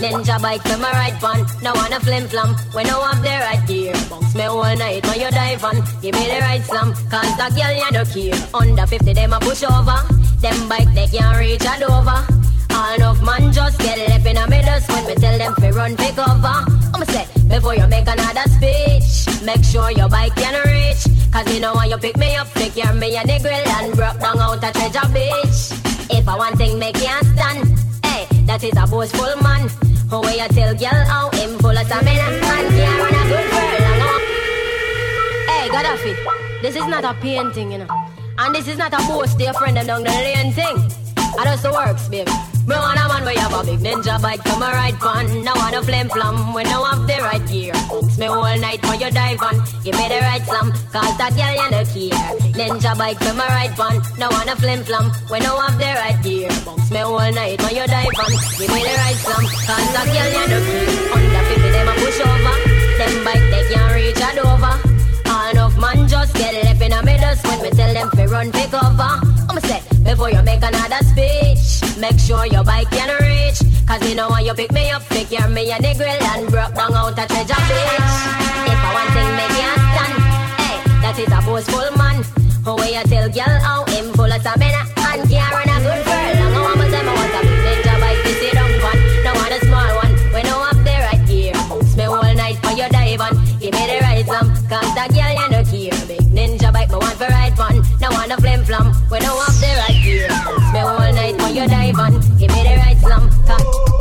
Ninja bike to my right fun. Now want a flame flam when I want the right gear. Bounce me all night when you dive on. Give me the right slam, cause that girl you no care. Under 50 them a push over. Them bike they can't reach a. All enough man just get left in a middle when we tell them fi run pick over. I'ma say before you make another speech, make sure your bike can reach. Cause me know when you pick me up, take care me the grill and broke down out a treasure beach. If I want thing make you stand, hey, that is a boastful man. For way! I tell girl how oh, him full of stamina and care and a good girl. No. Hey, Gaddafi, this is not a painting, you know. And this is not a post, dear friend, and down the lane thing. I just works, baby. Me want a man where have a big ninja bike, come a ride fun. No want a flim flam, when no have the right gear. Hooks me all night when you dive on. Give me the right slam, cause that girl you no care. Ninja bike, come a ride fun. No want a flim flam, when no have the right gear. Hooks me all night when you dive on. Give me the right slam, cause that girl you no care. Under 50 them a push over. Them bike they can't reach a Dover. All of man just get left in a middle when me tell them fi run pick over. I'ma say, before you make another speech, make sure your bike can reach. Cause you know when you pick me up, pick your me a nigga and broke down out a treasure bitch. If I want thing, make you stand. Hey, that is a boastful man. Who way you tell girl how him full of stamina? a diamond. Give me the right slam.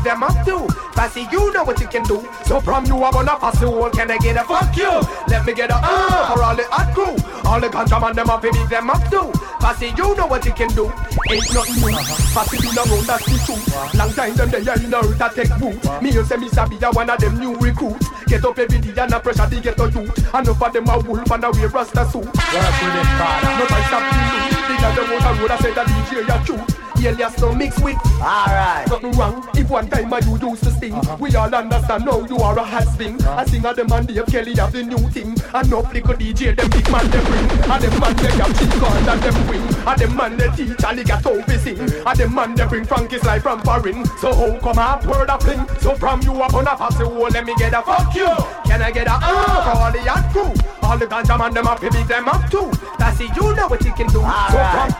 Man them up to big them up too. Passy, you know what you can do. So from you I'm gonna pass you, all can I get a fuck you? Let me get a uh for all the hot crew. All the man them up to big them up too. Passy, you know what you can do. Ain't nothing new. Passy been around that's the truth. Long time them they in the earth that take root. Me you say me sabi a one of them new recruits. Get up every day and a pressure they get to youth. And enough of them a wolf and a wear rasta suit. Work with it, father. No time stop the loot. They got the road and road I say that DJ ya truth. Alias no mix with. Alright. Nothing wrong If one time I you used to sing We all understand now you are a has-been I sing a them and Dave Kelly have the new thing. And no flicker DJ them big man them bring And them man they have cheap card and them wing. And them man they teach and they got to sing. And them man they bring Frankie's life from foreign So how come a word of fling So from you up on a pass the whole let me get a fuck you. Can I get a uh for all the hot crew? All the ganja man them up, big them up too. That's it you know what you can do. So from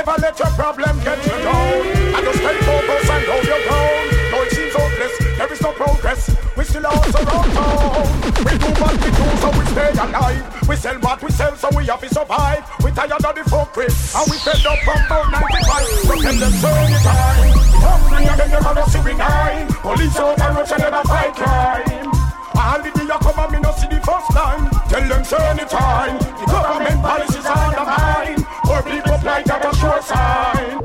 Never let your problem get you down. And just stay focused and hold your ground. Though it seems hopeless, there is no progress. We still are around town. We do what we do, so we stay alive. We sell what we sell, so we have to survive. We tired of the fuckery, and we fed up from about 95. So tell them turn it time. Hungry and then never see we nine. Police operation never fight crime. All the day you come and me no see the first time. Tell them turn it time. The government policies are the mine. Poor people like that a sure sign.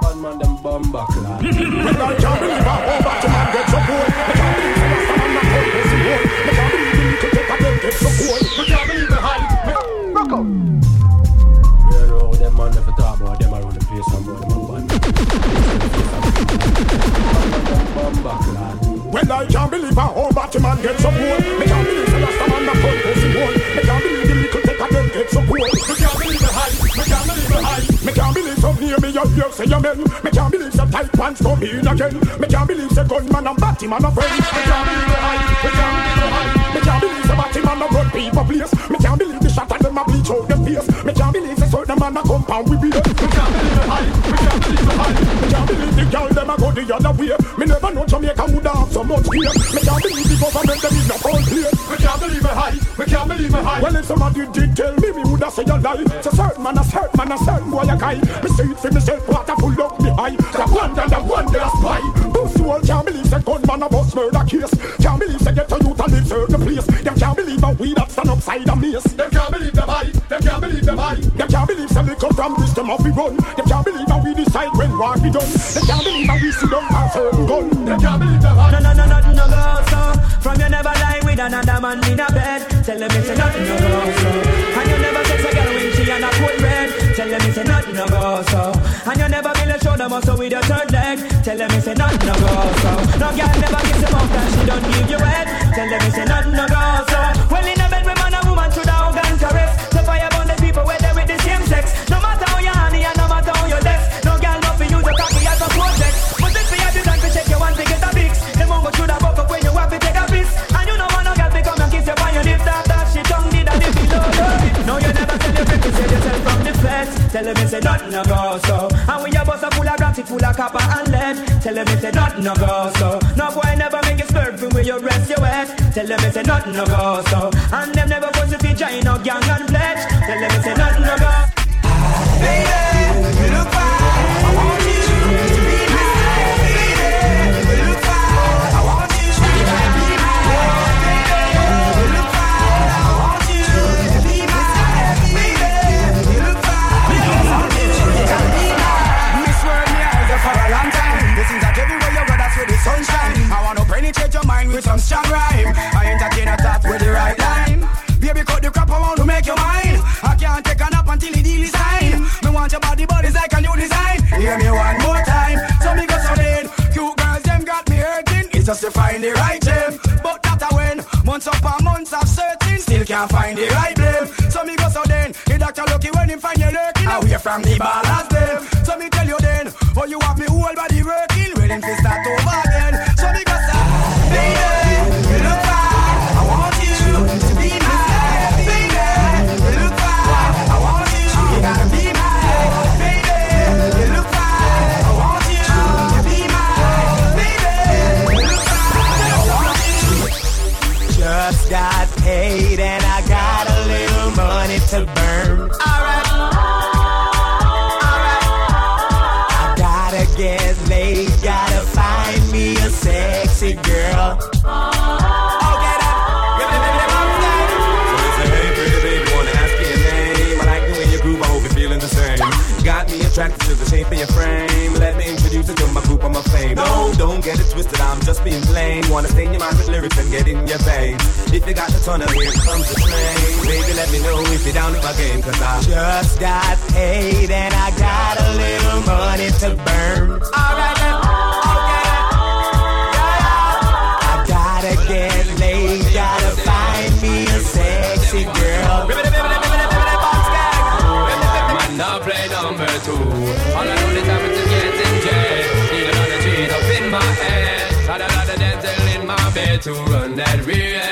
Bad man, them bumba clad. Well, I can't believe a whole batch of man get so cool. I can't believe the of man not cold pussy hole. I can't believe the little take a them get so cool. I can't believe the high. Rock out. You know them man never talk about them around the place and boy them a bad. Well, I can't believe a whole batch of man get so cool. You say you men. Me can't believe some tight pants come in again. Me can't believe say gunman and Batman a friend. Me can't believe the high. Me can't believe the high. Me can't believe say Batman a run people place. Me can't believe the shot and them a bleach out them face. Me can't believe say certain man a compound we beat. Me can't believe the high. Me can't believe the high. Me can't believe the girl them a go the other way. Me never know Jamaica would have so much fear. Me can't believe the government them is not all clear. Can't believe me high. Me can't believe me high. Well, if somebody did tell me, me woulda say a lie. So certain man a certain man a certain boy a guy. Me say it for myself, a full up me eye. The wonder, the wonder a spy. Pussy all can't believe say gunman a bust murder case. Can't believe say get a youth and live certain place. Them can't believe a weed that stand upside a mace. Them can't believe them high. Them can't believe them high. Them can't believe they come from wisdom of we run. Them can't believe how we decide when war be done. Them can't believe how we sit down and certain gun. Them can't believe them high. No, no, no, nothing no go so. From you never with another man in a bed. Tell them it's a nothing no go so. And you never sex a girl when she and a cold red. Tell them it's a nothing no go so. And you never build a shoulder muscle with your third leg. Tell them it's a nothing no go so. No girl never kiss him off and she don't give you head. Tell them it's a nothing no go so. Them it's a nothing no go so. And when your bus a full of graphic, full of copper and lead. Tell them it's a nothing no go so. No boy never make it spurt from where you rest your head. Tell them it's a nothing no go so. And them never if you join no gang and pledge. With some strong rhyme. I entertain a thought with the right line. Baby, cut the crap around to make you mine. I can't take a nap until the deal is signed. Me want your body, but it's like a new design. Hear me one more time. So me go so. Cute girls, them got me hurting. It's just to find the right gem. But that a when months upon months of searching, still can't find the right blame. So me go so then. The doctor lucky when him find you lurking away from the ballast them. So me tell you then, oh you have me whole body working, ready to attracted to the shape of your frame. Let me introduce you to my group, I'm a fame. No, don't get it twisted, I'm just being plain. Wanna stain your mind with lyrics and get in your veins. If you got the tunnel, here comes the train. Baby, let me know if you're down with my game, cause I Just got paid and I got a little money to burn. Alright. I gotta get laid, gotta find me a sexy girl. Number. All I know the time is getting jet. Need a lot of cheese up in my head. Got a lot of dental in my bed to run that real.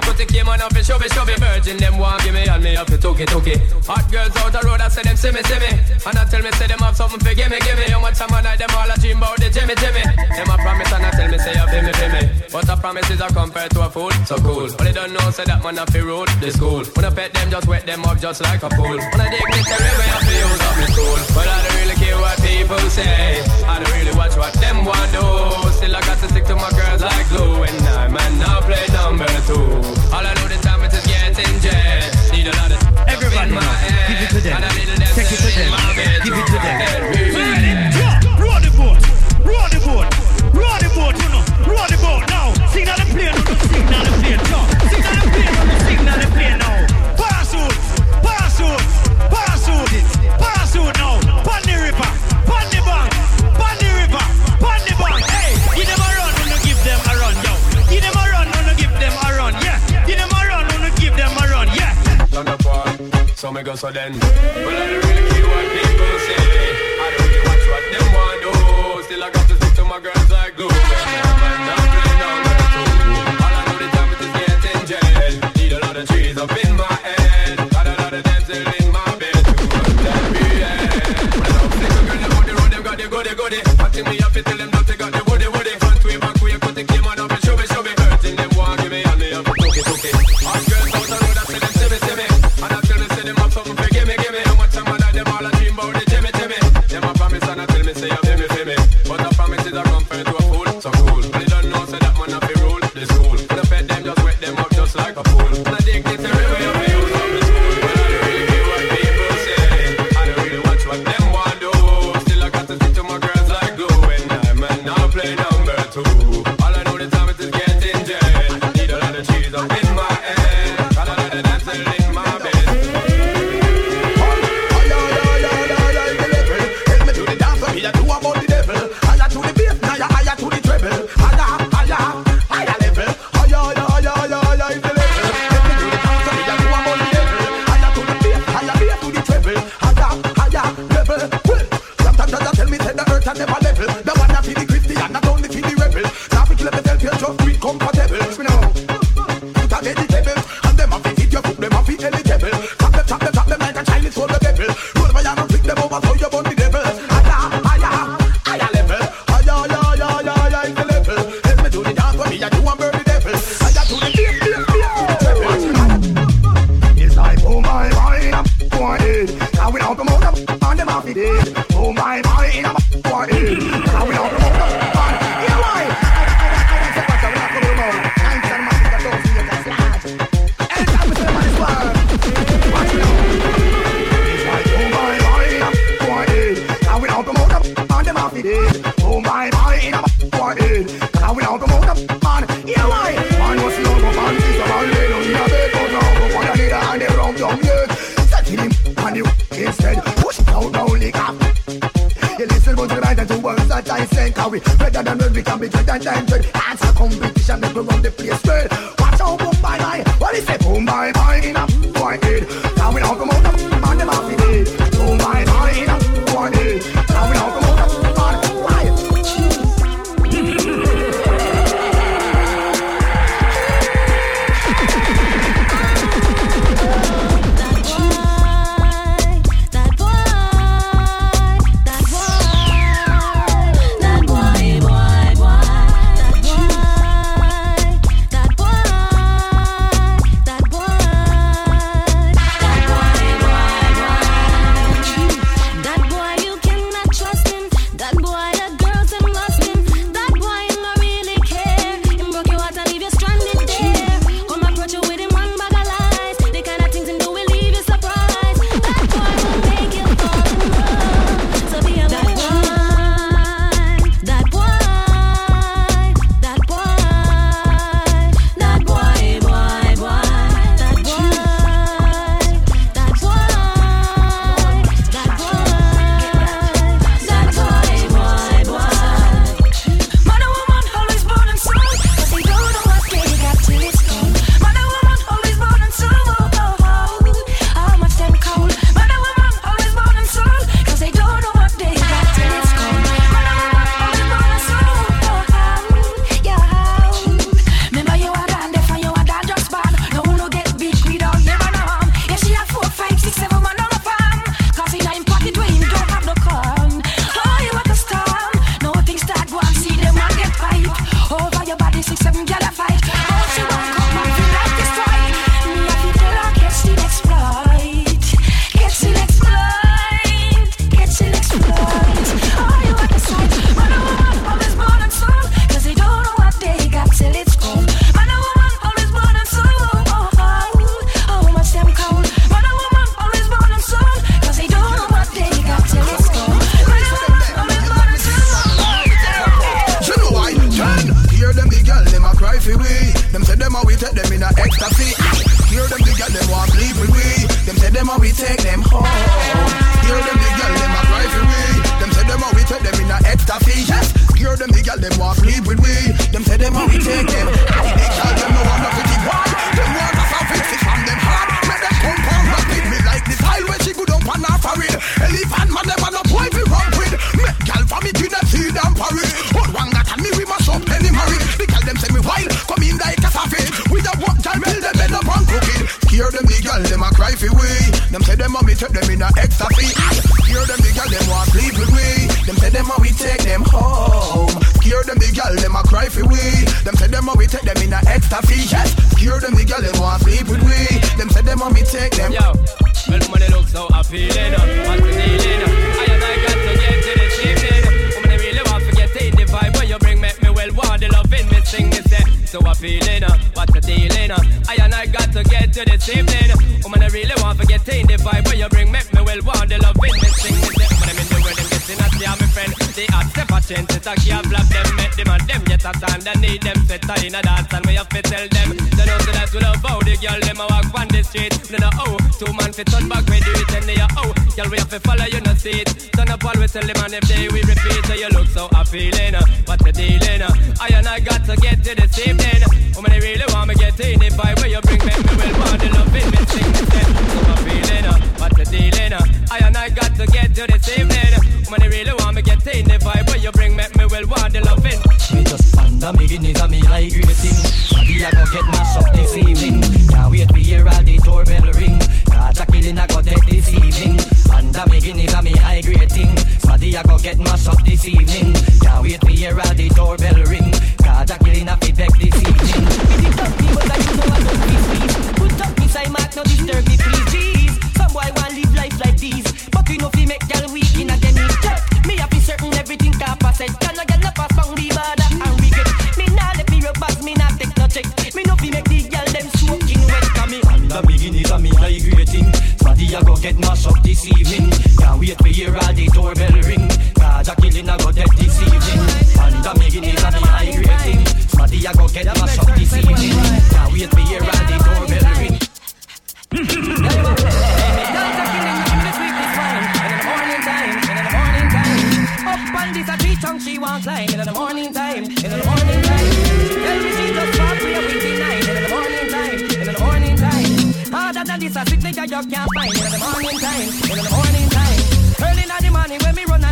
Way, cut came on up and show me, show me. Virgin, them want give me, and me up to took it. Hot girls out the road, I say them see me, see me. And I tell me, say them have something for give me, give me. How much time I night, them all a dream about the Jimmy, Jimmy. Them a promise and I tell me, say you feel me, feel me. But a promise is a compared to a fool, so cool. But they don't know, say that man a fi road, the school. When I pet them, just wet them up just like a pool. When I dig me, tell me where I fi use up me tool. But I don't really care what people say. I don't really watch what them want do. Still I got to stick to my girls like glue. And I man now play number two. All I know time getting jet. Need a lot of Everybody, in my head. give it to them. And a little dance Take it to them. in my bed. Give it to them. So me so then. Well, I don't really care what people say. never can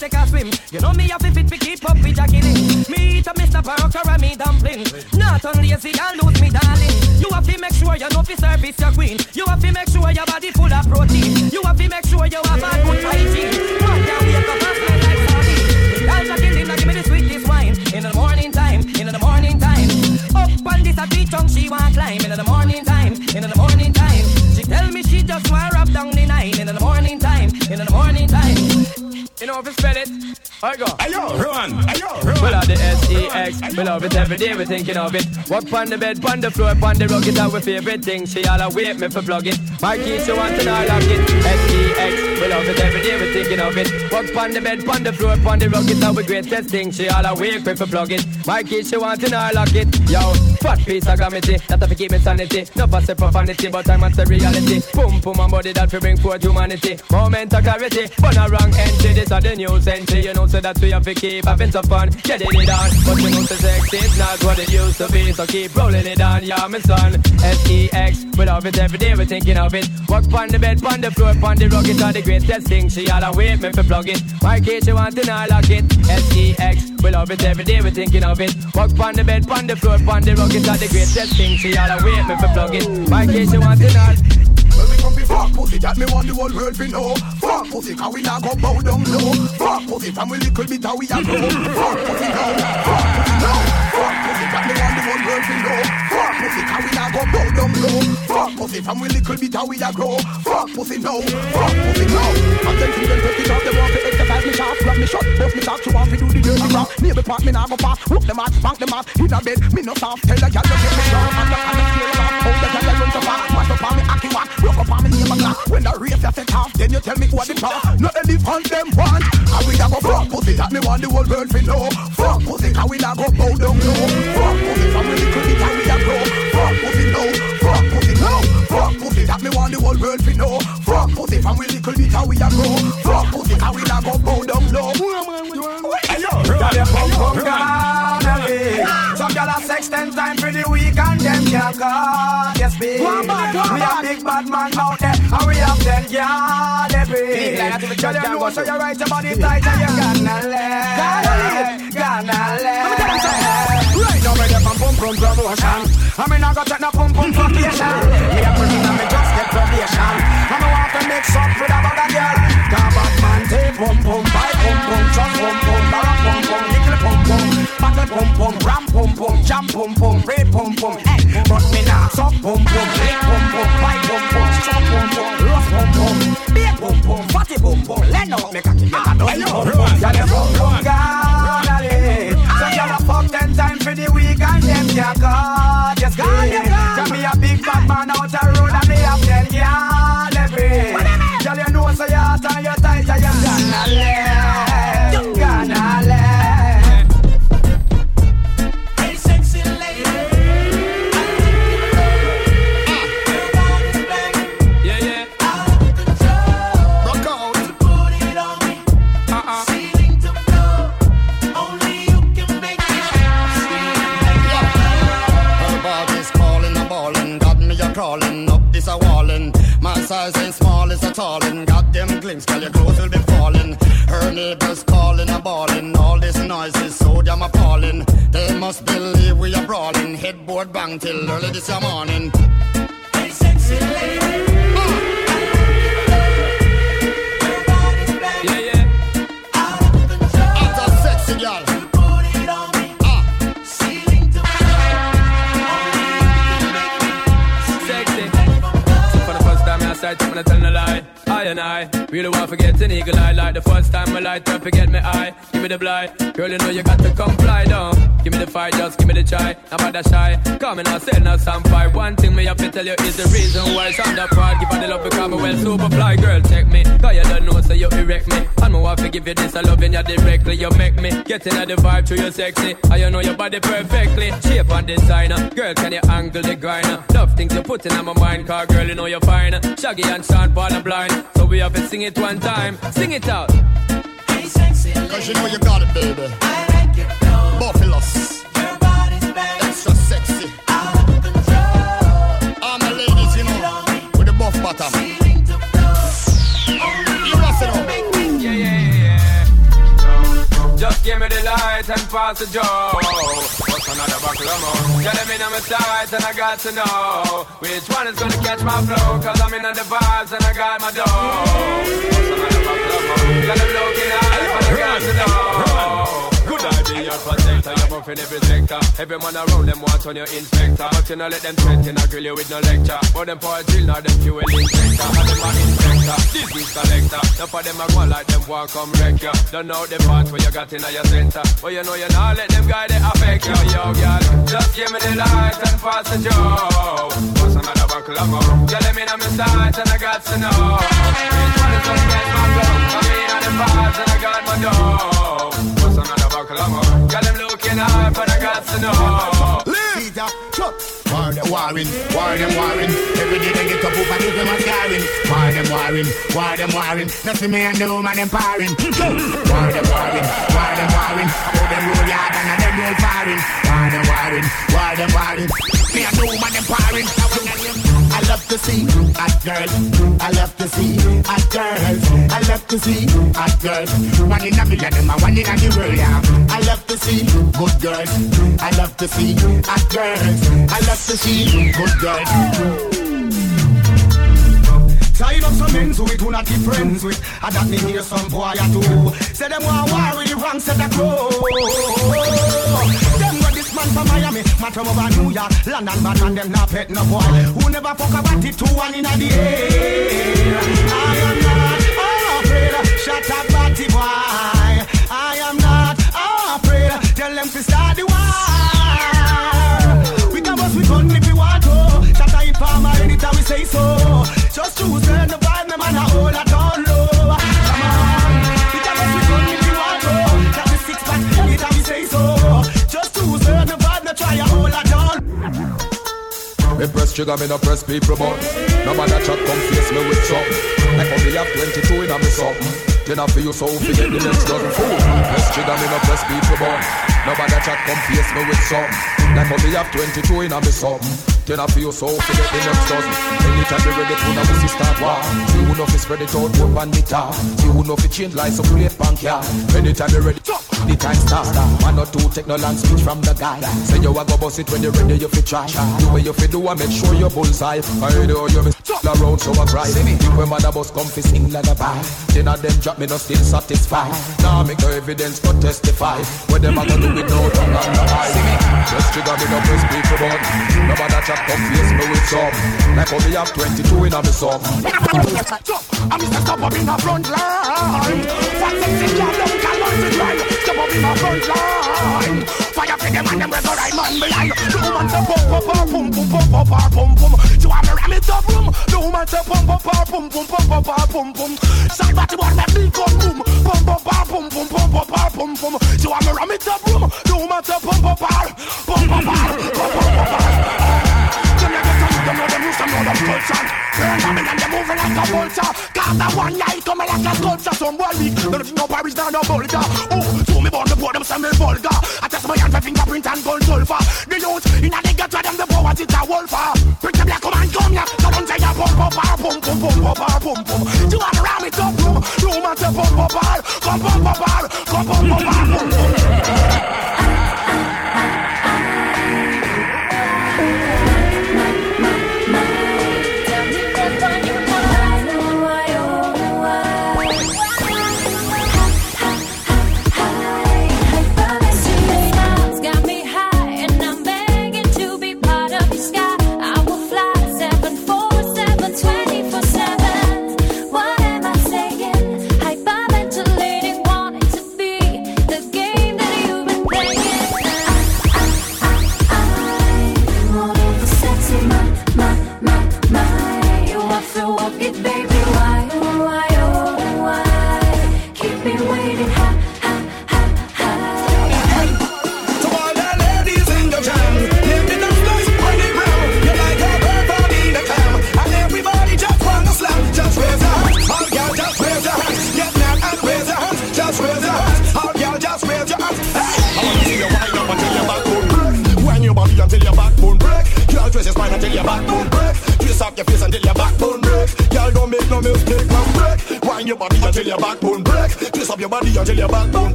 take a swim, you know me have fit to keep up with Jacqueline. Me eat a Mr. Paroka and me dumpling. Not on lazy and lose me darling. You have to make sure you know fi service your queen. You have to make sure your body full of protein. You have to make sure you have a good hygiene. Man can wake up and like sardine. Girl Jacqueline, now give me the sweetest wine in the morning time, in the morning time. Up on this a beat tongue she want climb in the morning time, in the morning time. She tell me she just want rub down the night in the morning time, in the morning time. Know if you spell it? I go. Ayo, run. Ayo, run. We love the S-E-X. We love it every day. We thinking of it. Walk on the bed, on the floor, on the rug. It's our favorite thing. She all wait me for plug it. My key, she want to know lock it. S-E-X. We love it every day. We thinking of it. Walk on the bed, on the floor, on the rug. It's our greatest thing. She all wait me for plug it. My key, she want to know lock it. Yo, fat piece of glamity. That to keep me sanity. No pass it for but I must the reality. Boom, boom, and body that we bring forth humanity. Moment of clarity. But a wrong entry. This are the new century. You know, so that we have to keep having some fun. Getting it on. But you know, the sex is not what it used to be. So keep rolling it on, yeah, my son. S-E-X. We love it every day. We're thinking of it. Walk on the bed, on the floor, on the rug. It's all the greatest thing. She all wait me for plug it. Key, she want to know lock it. S-E-X. We love it every day. We're thinking of it. Walk on the bed, on the floor, on the rug. It's all the greatest thing. She all wait me for plug it. Key, she want to know. When we come fi fuck pussy, that me want the whole world fi know. Fuck pussy, cause we not go bow down low. Fuck pussy, from we little bit how we a grow. Fuck pussy now, fuck pussy now. Fuck pussy, that me want the whole world fi know. Fuck pussy, cause we go bow down low. Fuck pussy, from we little bit how we a grow. Fuck pussy now, fuck pussy now. And then see them take it off, they want to exercise me sharp, grab me shot, bust me talk, she want to do the dirty rap. Neighbor part me nah go pass, whoop them out, spank them out. In a bed, me no soft, tell the girl to get me sharp, and the and the scale off. How the girl run so fast, mash up on me acky one, rock up on me name a glass. When the race ya set off, then you tell me what the talk. No elephant them want, and we a go fuck pussy that me want the whole world fi know. Fuck pussy, cause we not go bow down low. Fuck pussy, from we little bit how we a grow. Fuck pussy that me want the whole world fi know. Fuck pussy, from we little bit how we a grow. Fuck pussy, cause we not go bow down low. Ayo, Girl, you pump pump run. garnally. Some gyal a sex ten times for the week and them can't cut yes big. One bad, one We a big bad man out there and we have ten gyal every. Big like to the Girl, you know so you right your body tight and you gonna let, gonna let. Right now me get from pump pump promotion. I mean I got take no pump pump vacation. Me a now me just get probation. And me want to mix up with a bag of girl. Cause bad man take pump pump, buy pump pump, just pump pump, barra pump pump, nickel pump pump, buckle pump pump, ram pump pump, jam pump pump, red pump pump. Hey, but me nah suck pump pump, lick pump pump, buy pump pump, strong pump pump, rough pump pump, big pump pump, fatty pump pump. Let out me cocky get a done pump pump. Gyal them pump pump garnally. So gyal a fuck ten times for the week and them can't. The blind, girl, you know you got to comply down. Give me the fight, just give me the try. I'm about to shy. Come and I say no some fight. One thing me have to tell you is the reason why it's under part. Give her the love because me well super fly, girl, check me. Cause you don't know, so you erect me. And me want to give you this, I loving you directly. You make me get in the vibe to you sexy. I you know your body perfectly. Shape and designer. Girl, can you angle the grinder? Love things you put in my mind, car girl, you know you're fine. Shaggy and Sean Paul are blind. So we have to sing it one time. Sing it out. Cause you know you got it, baby. I like it flow. Buffaloes. Your body's bang. Extra sexy. Out of control. All my ladies, you know, with the buff bottom. Give me the light and pass the joe. What's another buckle of more? Tell them in my sights and I got to know which one is gonna catch my flow. Cause I'm in the vibes and I got my dough. What's another buckle of more? Tell them looking high and I got to know. Good idea, protector, you're buffing every sector. Every man around them want on your inspector. But you know let them threaten, I grill you with no lecture. But them for a drill, now them fuel inspector. And them are inspector, disease collector. Now for them I go like them want come wreck ya. Don't know the part where you got in your center. But you know you not let them guy they affect you, yo, girl. Just give me the light and pass the joe. What's another buckle of more? Tell them in on my sights and I got to know. Which one is gonna get my flow? I'm in on the vibes and I got my dough. More? Got but I got to know. War war. Every day they get up them. War war. Nothing me and no man empowering. War them warring, war them warring. About them roll yard and them roll firing. War them warring, war them warring. Me and no man empowering. I love to see hot girls. I love to see hot girls. I to see hot girls. One in a million, them one in the world, yeah. I love to see good girls. I love to see hot girls. I love to see good girls. Tied up some men who we do not be friends with. And that me hear some boy or two. Say them want war with the wrong set of clothes. Them got this man from Miami, man from over New York, London, but man them not pet no boy. Who never fuck about it two one in a the air. Shut up, batty boy. I am not afraid. Tell them to start the war. We can bust with gun if we want to. Shut up, farmer anytime we say so. Just choose the vibe, no man a hold a Me press trigger, me no press people but Nobody chat come face me with something. Like me have 22 in a me something. Then I feel so forget the next dozen. Fool Press trigger, me no press people but Nobody chat come face me with something Like how me have 22 in a me something. Then I feel so forget the next dozen Anytime ready to now we see start war who know fi spread it out, one bandit ah. See who know fi change like some plate bank yeah. Anytime we ready, the time start Man or two take no long speech from the guy. Say you a go bust it when you ready you fi try. Do what you fi do and make sure you bullseye. I know you miss around so I cry. Think when mother bus come fi sing lullaby Then a them drop me no still satisfied Now make no evidence to testify. What them a go do with no tongue and no eye Just me no press people chat come face me with some Like have 22 in a me sum I'm Mr. Stop up in the front line. What them say can't don't can learn to drive up in my front line. Fire for them and them regular right man blind. The woman say pump pump, pump, pump pump pump pump, her pump pump. She want me ram it up room. The woman say pump pump, pump, pump pump pump pump, pump pump. Side body want me big gun boom. Pump pump, pump, pump pump pump up pump pump. She want me ram it up room. The woman say pump pump, pump, pump pump, pump, pump pump, her. Them know them use them know them culture. Burn them and them moving like a vulture. Cause that one night come like a sculpture. Some boy weak, no no Paris, no no vulgar. Oh, so me born the boy them say me vulgar. I test my hand for fingerprint and gold sulfur. The youth in a the ghetto them the power it's a wolfer. Bring the black and come ya. So don't say ya pump or pump pump pump up pump pump. You want to ram it up room? Room and say pump up or come pump up or come pump up or pump pump. Got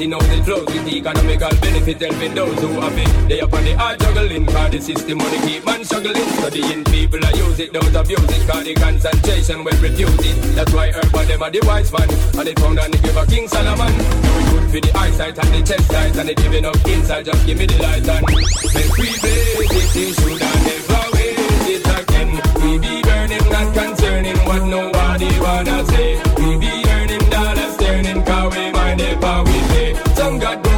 Passing out the flows with economical benefit helping those who have it. They up on the hard juggling, cause the system only keep man struggling. Studying people I use it, those abuse it, cause the concentration will refuse it. That's why herb of them are the wise man, and they found on the give of King Solomon. Do good for the eyesight and the chest size, and they giving up inside, just give me the light and make we blaze it, you should never waste it again. We be burning, not concerning what nobody wanna say pawiwe. Thank God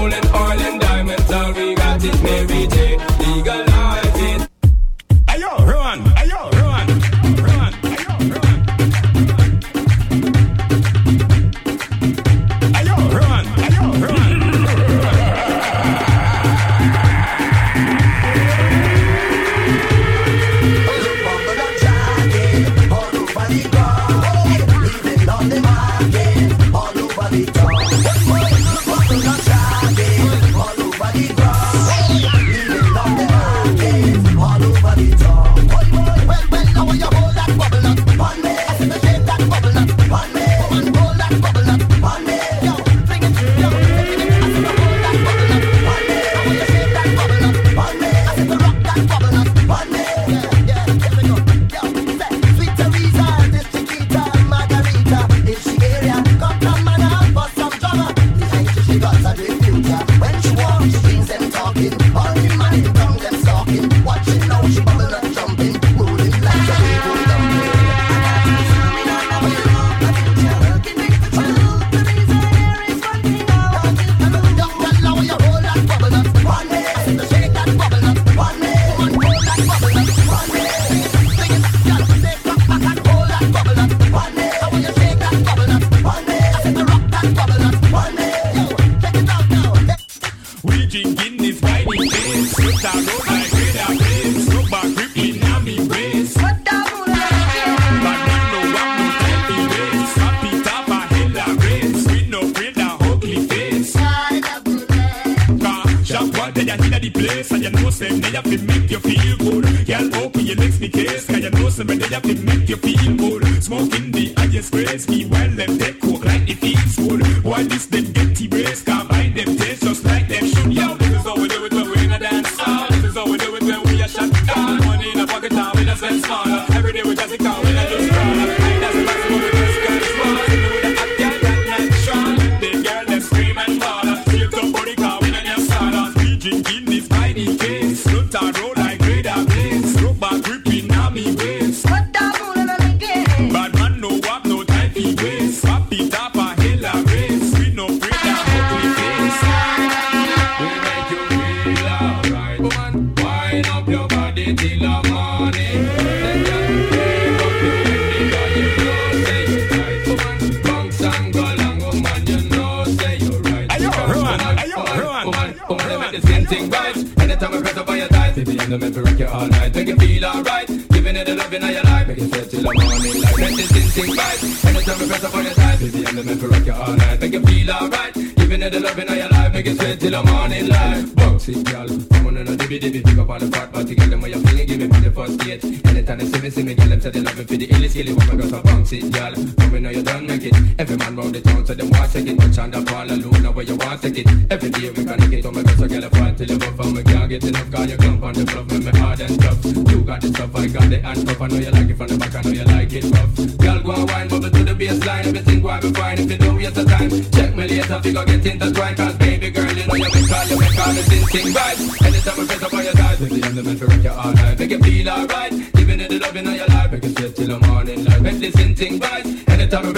we go get intertwined Cause baby girl, you know you can call, you been call the thing thing right. Anytime we press up on your side. thighs, make the man to rock your all night Make you feel alright, giving it the love in your life Make you sweat till the morning light, make this thing thing right. Anytime we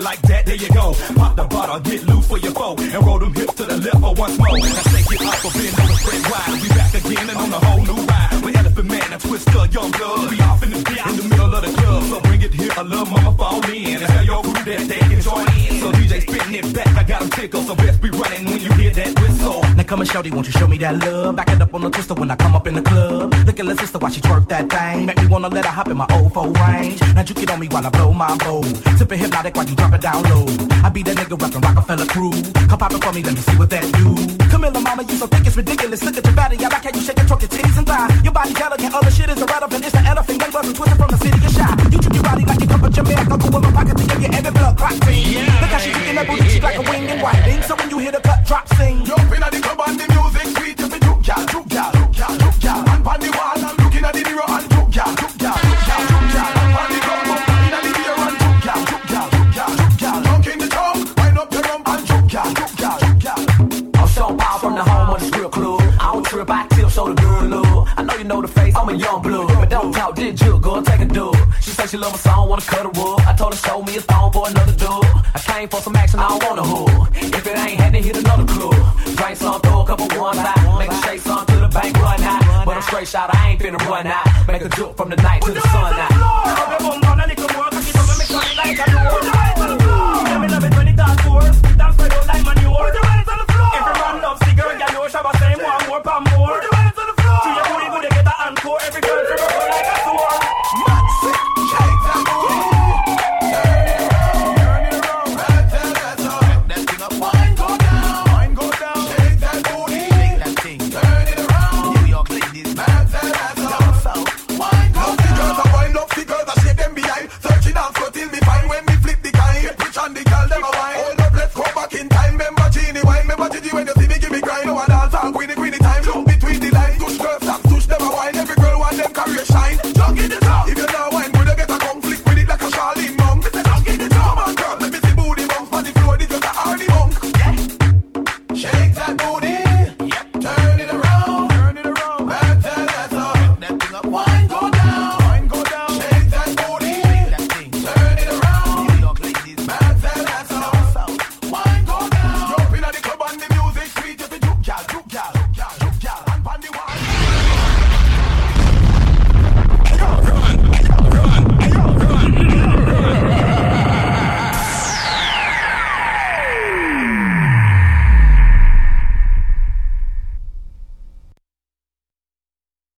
like that, there you go. Pop the bottle, get loose for your foe, and roll them hips to the left for once more. I take it off a bend over, spread wide. We back again and on a whole new ride. With Elephant Man and Twista, Young blood. We off in the, in the middle of the club, so bring it here. I love mama fall in. And tell your crew that they can join in. So DJ spinning it back, I got them tickled, so best Come and shorty, won't you show me that love? Back it up on the twister when I come up in the club. Look at the sister while she twerk that thing. Make me wanna let her hop in my old four range. Now you get on me while I blow my bowl. Sippin' hypnotic while you drop it down low. I be that nigga rapping Rockefeller crew. Come pop it for me, let me see what that do. Camilla, mama, you so thick, it's ridiculous. Look at your body, I like how you shake and twerk your titties and thighs. Your body elegant, other shit is a right up and it's the elephant. Young buzzing twisted from the city of shy. You treat your body like you come from Jamaica. Go in my pocket to give you every blood clot thing. Yeah. Look how she kicking that booty, she's like a wing and white. So when you hear the cut drop, sing. Jump in at the club on the music, I'm a young blood. But don't talk, did you? Go take a dub. She said she love my song, wanna cut her up. I told her show me a thong for another dub. I came for some action, I don't want a hood. If it ain't had to hit another club. Drink some, throw a couple ones out. Make a shake some to the bank, run out. But I'm straight shot, I ain't finna run out. Make a jump from the night to the sun out.